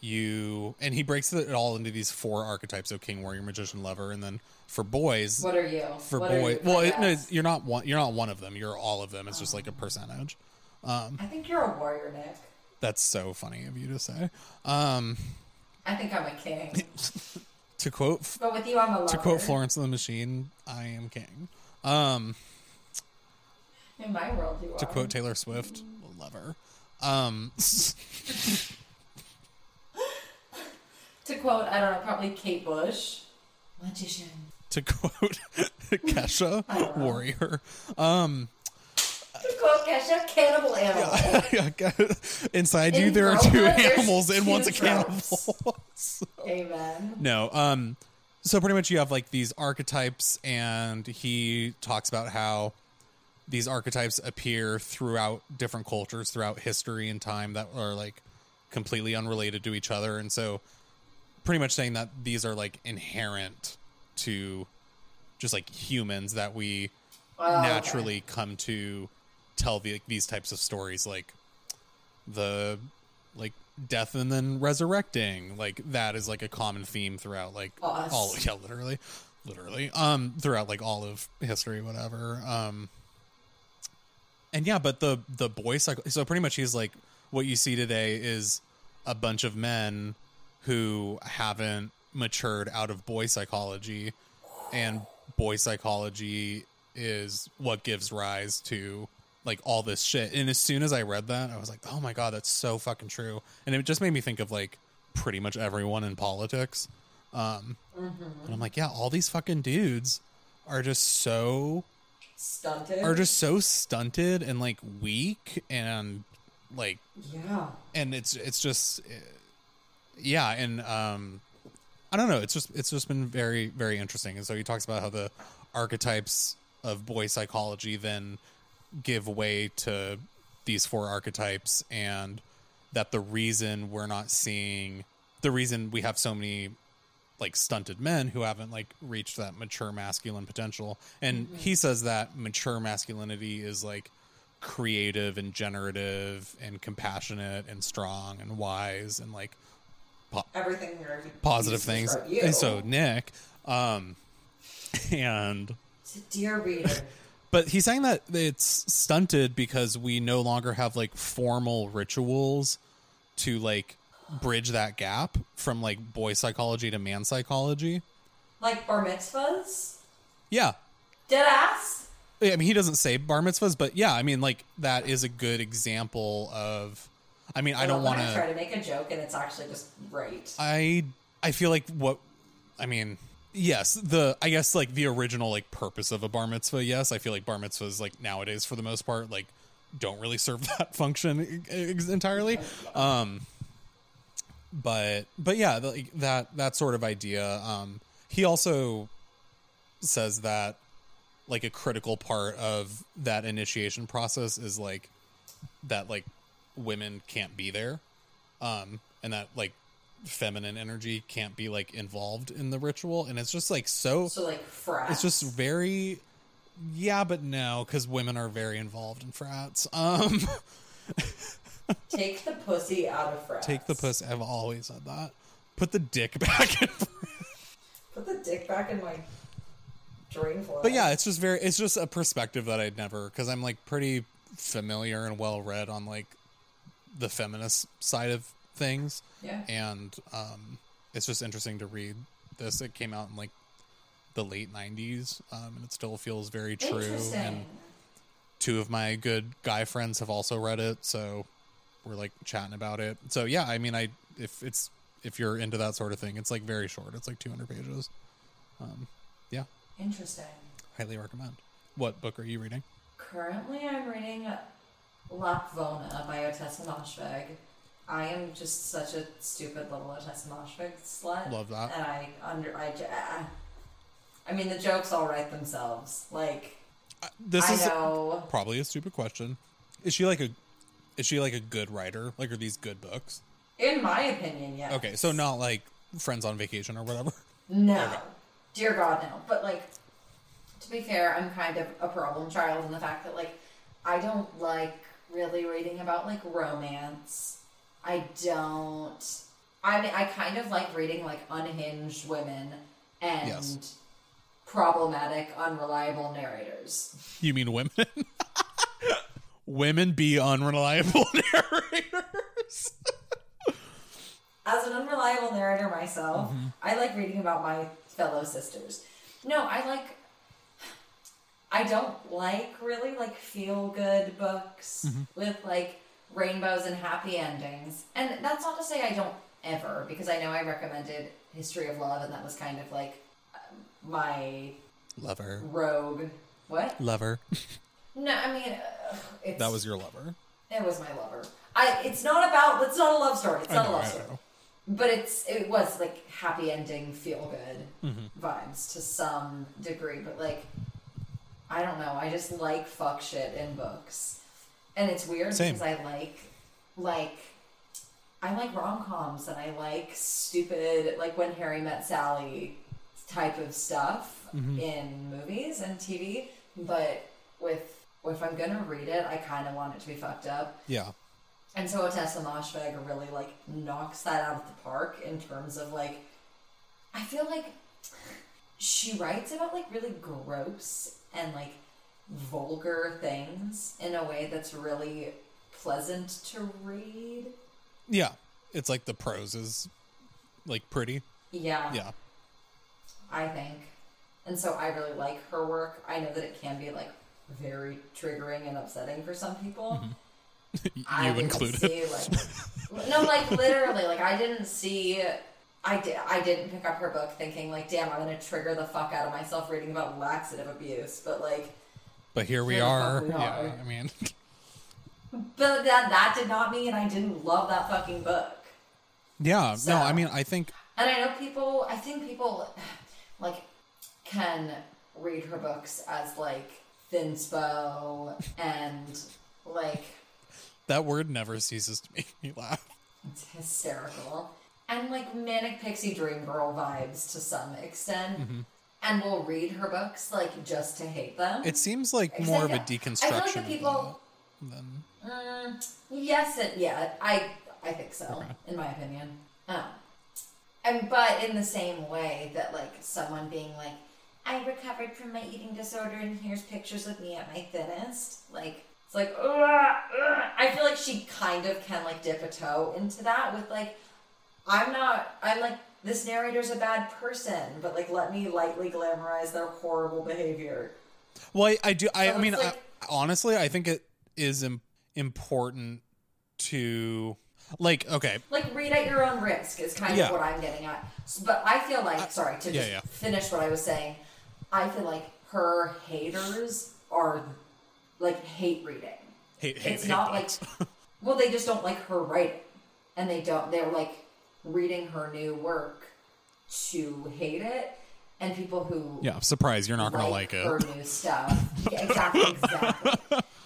you and he breaks it all into these four archetypes of king warrior magician lover and then for boys What are you? for What boy you? well it, no, you're not one you're not one of them you're all of them it's just like a percentage I think you're a warrior, Nick. that's so funny of you to say um I think I'm a king. *laughs* to quote But with you, I'm a lover. to quote florence and the machine i am king um In my world, you are. to quote taylor swift lover um *laughs* To quote, I don't know, probably Kate Bush. Magician. to quote *laughs* kesha warrior um To quote Kesha, cannibal *laughs* animal. inside you In there are two animals and two one's a cannibal So- Amen. No. Um so pretty much you have like these archetypes and he talks about how these archetypes appear throughout different cultures throughout history and time that are like completely unrelated to each other and so pretty much saying that these are like inherent to just like humans that we Oh, okay. naturally come to tell the, these types of stories like the like death and then resurrecting like that is like a common theme throughout like Us. all yeah literally literally um throughout like all of history whatever um and yeah but the the boy cycle so pretty much he's like what you see today is a bunch of men who haven't matured out of boy psychology. And boy psychology is what gives rise to like all this shit. And as soon as i read that i was like oh my god that's so fucking true. And it just made me think of like pretty much everyone in politics. Um and i'm like yeah all these fucking dudes are just so Stunted. are just so stunted and like weak and like yeah. and it's it's just yeah and um i don't know it's just it's just been very very interesting and so he talks about how the archetypes of boy psychology then give way to these four archetypes and that the reason we're not seeing the reason we have so many like stunted men who haven't like reached that mature masculine potential. And he says that mature masculinity is like creative and generative and compassionate and strong and wise and like Everything you're positive things. and so nick um *laughs* and dear reader. *laughs* but he's saying that it's stunted because we no longer have like formal rituals to like bridge that gap from like boy psychology to man psychology like bar mitzvahs? yeah Dead ass? I mean, he doesn't say bar mitzvahs, but yeah, I mean, like that is a good example of. I mean, I don't want to try to. make a joke and it's actually just right. I I feel like what I mean. Yes, the I guess like the original like purpose of a bar mitzvah. Yes, I feel like bar mitzvahs like nowadays for the most part like don't really serve *laughs* that function ex- entirely. Um, but but yeah, like that that sort of idea. Um, he also says that like a critical part of that initiation process is like that like women can't be there um and that like feminine energy can't be like involved in the ritual and it's just like so So like frats. it's just very yeah but no because women are very involved in frats um *laughs* Take the pussy out of frats. Take the pussy. I've always said that. Put the dick *laughs* back in. Put the dick back in my drain. But yeah, it's just very. It's just a perspective that I'd never because I'm like pretty familiar and well read on like the feminist side of things. Yeah. And um, it's just interesting to read this. It came out in like the late '90s, um, and it still feels very true. And two of my good guy friends have also read it, so we're like chatting about it. So yeah, I mean, I if it's if you're into that sort of thing, it's like very short. It's like 200 pages. Um, yeah, Interesting. highly recommend. What book are you reading? Currently, I'm reading Lapvona by Ottessa Moshfegh. I am just such a stupid little Ottessa Moshfegh slut. Love that. And I under I. I mean, the jokes all write themselves. Like This I is know. probably a stupid question. Is she like a is she like a good writer? Like are these good books? In my opinion, yes. Okay, so not like Friends on Vacation or whatever. No. Dear God, no. But like, to be fair, I'm kind of a problem child in the fact that like, I don't like really reading about like romance. I don't. I mean, I kind of like reading like unhinged women and Yes. problematic, unreliable narrators. You mean women? *laughs* women be unreliable *laughs* narrators. As an unreliable narrator myself, Mm-hmm. I like reading about my fellow sisters. No, I like. I don't like really like feel good books Mm-hmm. with like rainbows and happy endings. And that's not to say I don't ever, because I know I recommended History of Love, and that was kind of like my Lover. rogue. What? Lover. *laughs* No, I mean, uh, it's, That was your lover. It was my lover. I. It's not about. It's not a love story. It's I not know, a love I story. know. But it's it was like happy ending, feel good Mm-hmm. vibes to some degree. But like, I don't know. I just like fuck shit in books, and it's weird Same. because I like like I like rom coms and I like stupid like when Harry met Sally type of stuff Mm-hmm. in movies and TV. But with if I'm gonna read it, I kind of want it to be fucked up. Yeah. And so Ottessa Moshfegh really like knocks that out of the park in terms of like I feel like she writes about like really gross and like vulgar things in a way that's really pleasant to read. Yeah. It's like the prose is like pretty. Yeah, Yeah. I think. And so I really like her work. I know that it can be like very triggering and upsetting for some people. Mm-hmm. *laughs* I you included. See, like, *laughs* no, like literally, like I didn't see. I did. I didn't pick up her book thinking like, "Damn, I'm gonna trigger the fuck out of myself reading about laxative abuse." But like, But here we are. we Yeah. are. I mean, *laughs* but that that did not mean I didn't love that fucking book. yeah. So- no, I mean, I think And I know people. I think people like can read her books as like thinspo and like that word never ceases to make me laugh. It's hysterical. And like manic pixie dream girl vibes to some extent. And we'll read her books like just to hate them. It seems like Because more of a deconstruction. I feel like the people. than Mm, yes, and yeah, I I think so, in my opinion. Um, and but in the same way that like someone being like, I recovered from my eating disorder, and here's pictures of me at my thinnest. Like it's like, ugh, ugh. I feel like she kind of can like dip a toe into that with like, I'm not. I'm like this narrator's a bad person, but like let me lightly glamorize their horrible behavior. Well, I, I do. I, So I mean, like- I, honestly, I think it is Im- important to like. Okay, like read at your own risk is kind Yeah. of what I'm getting at. But I feel like, sorry to yeah, just yeah. finish what I was saying. I feel like her haters are like hate reading. hate, hate, it's hate not books. like, *laughs* well, they just don't like her writing, and they don't. They're like reading her new work to hate it, and people who yeah. Surprise! You're not gonna like her it. new stuff. *laughs* Yeah, exactly, exactly.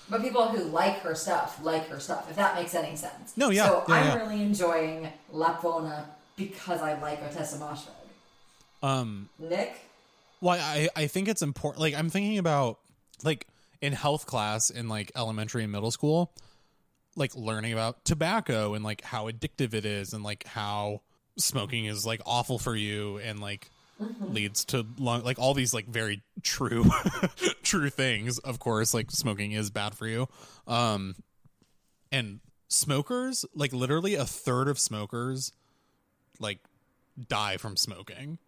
But people who like her stuff like her stuff. If that makes any sense. No, yeah, So yeah, I'm yeah. really enjoying Lapvona because I like Ottessa Moshfegh. Um. Nick, Well, I I think it's important. Like I'm thinking about like in health class in like elementary and middle school. like learning about tobacco and like how addictive it is and like how smoking is like awful for you and like leads to lung like all these like very true *laughs* true things of course like smoking is bad for you um and smokers like literally a third of smokers like die from smoking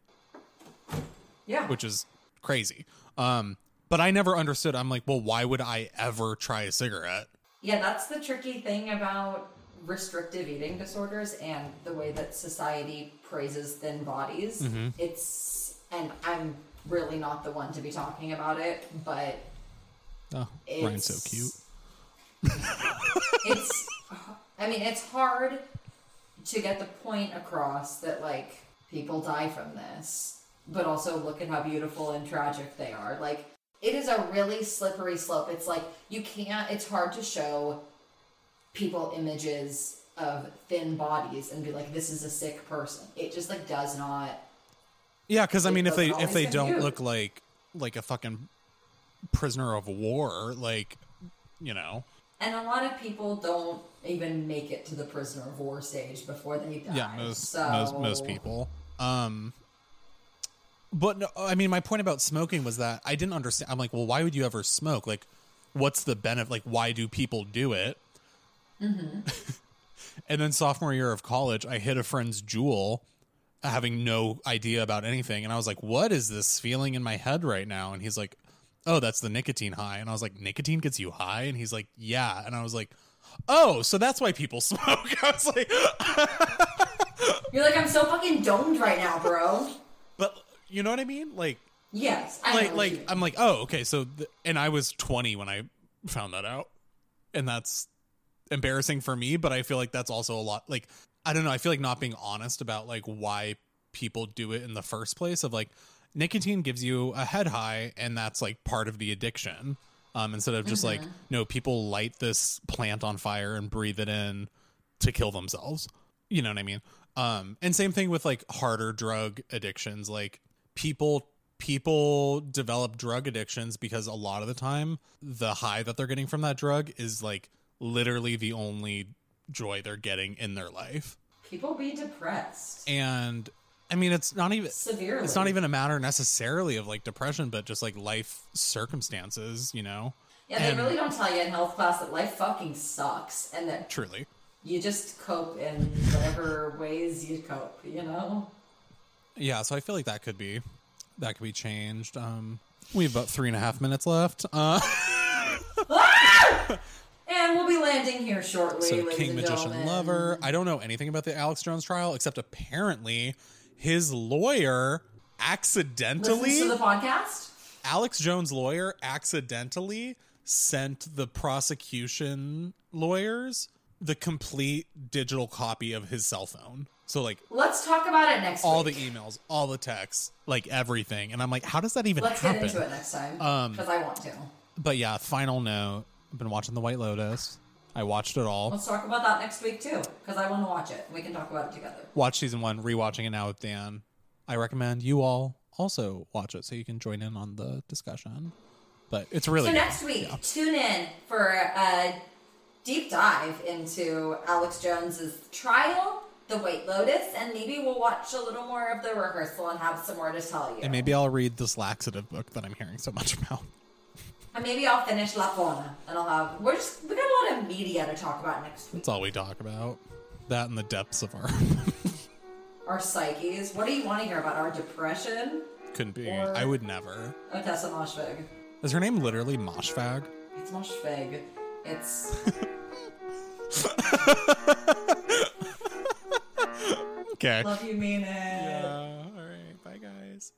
Yeah. which is crazy um but i never understood i'm like well why would i ever try a cigarette Yeah, that's the tricky thing about restrictive eating disorders and the way that society praises thin bodies. Mm-hmm. It's, and I'm really not the one to be talking about it, but oh ryan's so cute it's, *laughs* I mean, it's hard to get the point across that, like, people die from this, but also look at how beautiful and tragic they are. Like, it is a really slippery slope. It's like, you can't, it's hard to show people images of thin bodies and be like, this is a sick person. It just, like, does not. Yeah, because I mean, if they if they don't look like like a fucking prisoner of war, like you know, And a lot of people don't even make it to the prisoner of war stage before they die. yeah, most so... most most people. Um, but no, I mean, my point about smoking was that I didn't understand. I'm like, well, why would you ever smoke? Like, what's the benefit? Like, why do people do it? Mm-hmm. *laughs* and then sophomore year of college, I hit a friend's Juul having no idea about anything and i was like what is this feeling in my head right now and he's like oh that's the nicotine high and i was like nicotine gets you high and he's like yeah and i was like oh so that's why people *laughs* smoke i was like *laughs* You're like, I'm so fucking domed right now, bro. but you know what i mean? Like Yes, I like like i'm like oh okay so th- and i was 20 when i found that out. And that's embarrassing for me but i feel like that's also a lot like i don't know i feel like not being honest about like why people do it in the first place of like nicotine gives you a head high and that's like part of the addiction um instead of just like no people light this plant on fire and breathe it in to kill themselves. You know what i mean? Um and same thing with like harder drug addictions like people people develop drug addictions because a lot of the time the high that they're getting from that drug is like literally the only joy they're getting in their life people be depressed and i mean it's not even severely. it's not even a matter necessarily of like depression but just like life circumstances you know Yeah, they and- really don't tell you in health class that life fucking sucks and that truly you just cope in whatever ways you cope. You know. Yeah so i feel like that could be that could be changed um we have about three and a half minutes left uh And we'll be landing here shortly. So King Magician gentlemen. Lover. I don't know anything about the Alex Jones trial except apparently his lawyer accidentally Listens to the podcast. Alex Jones' lawyer accidentally sent the prosecution lawyers the complete digital copy of his cell phone. So like Let's talk about it next week. all the emails, all the texts, like everything. And I'm like, how does that even happen? Let's happen? get into it next time Um, because I want to. But yeah, final note. I've been watching The White Lotus. I watched it all. Let's talk about that next week too because I want to watch it. We can talk about it together. watch season one, rewatching it now with Dan. I recommend you all also watch it so you can join in on the discussion. But it's really So good. next week, tune in for a deep dive into Alex Jones's trial, The White Lotus, and maybe we'll watch a little more of the rehearsal and have some more to tell you. and maybe I'll read this laxative book that I'm hearing so much about. And maybe I'll finish Lapvona, and I'll have. We're just we got a lot of media to talk about next week. That's all we talk about. That and the depths of our *laughs* Our psyches. What do you want to hear about? Our depression? couldn't be. Or- I would never. Ottessa Moshfegh. Is her name literally Moshfag? It's Moshfegh. It's *laughs* *laughs* Okay. love you, mean it. Yeah. all right. Bye, guys.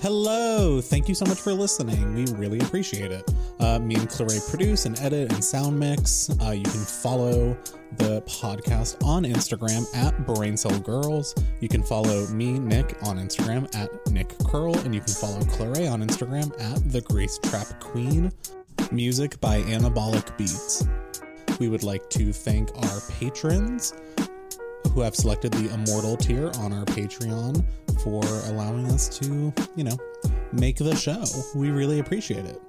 Hello. Thank you so much for listening. We really appreciate it. Uh, me and Clarae produce and edit and sound mix. Uh, you can follow the podcast on Instagram at Brain Cell Girls. You can follow me, Nick, on Instagram at Nick Curl. And you can follow Clarae on Instagram at The Grace Trap Queen. Music by Anabolic Beats. We would like to thank our patrons who have selected the immortal tier on our Patreon for allowing us to, you know, make the show. We really appreciate it.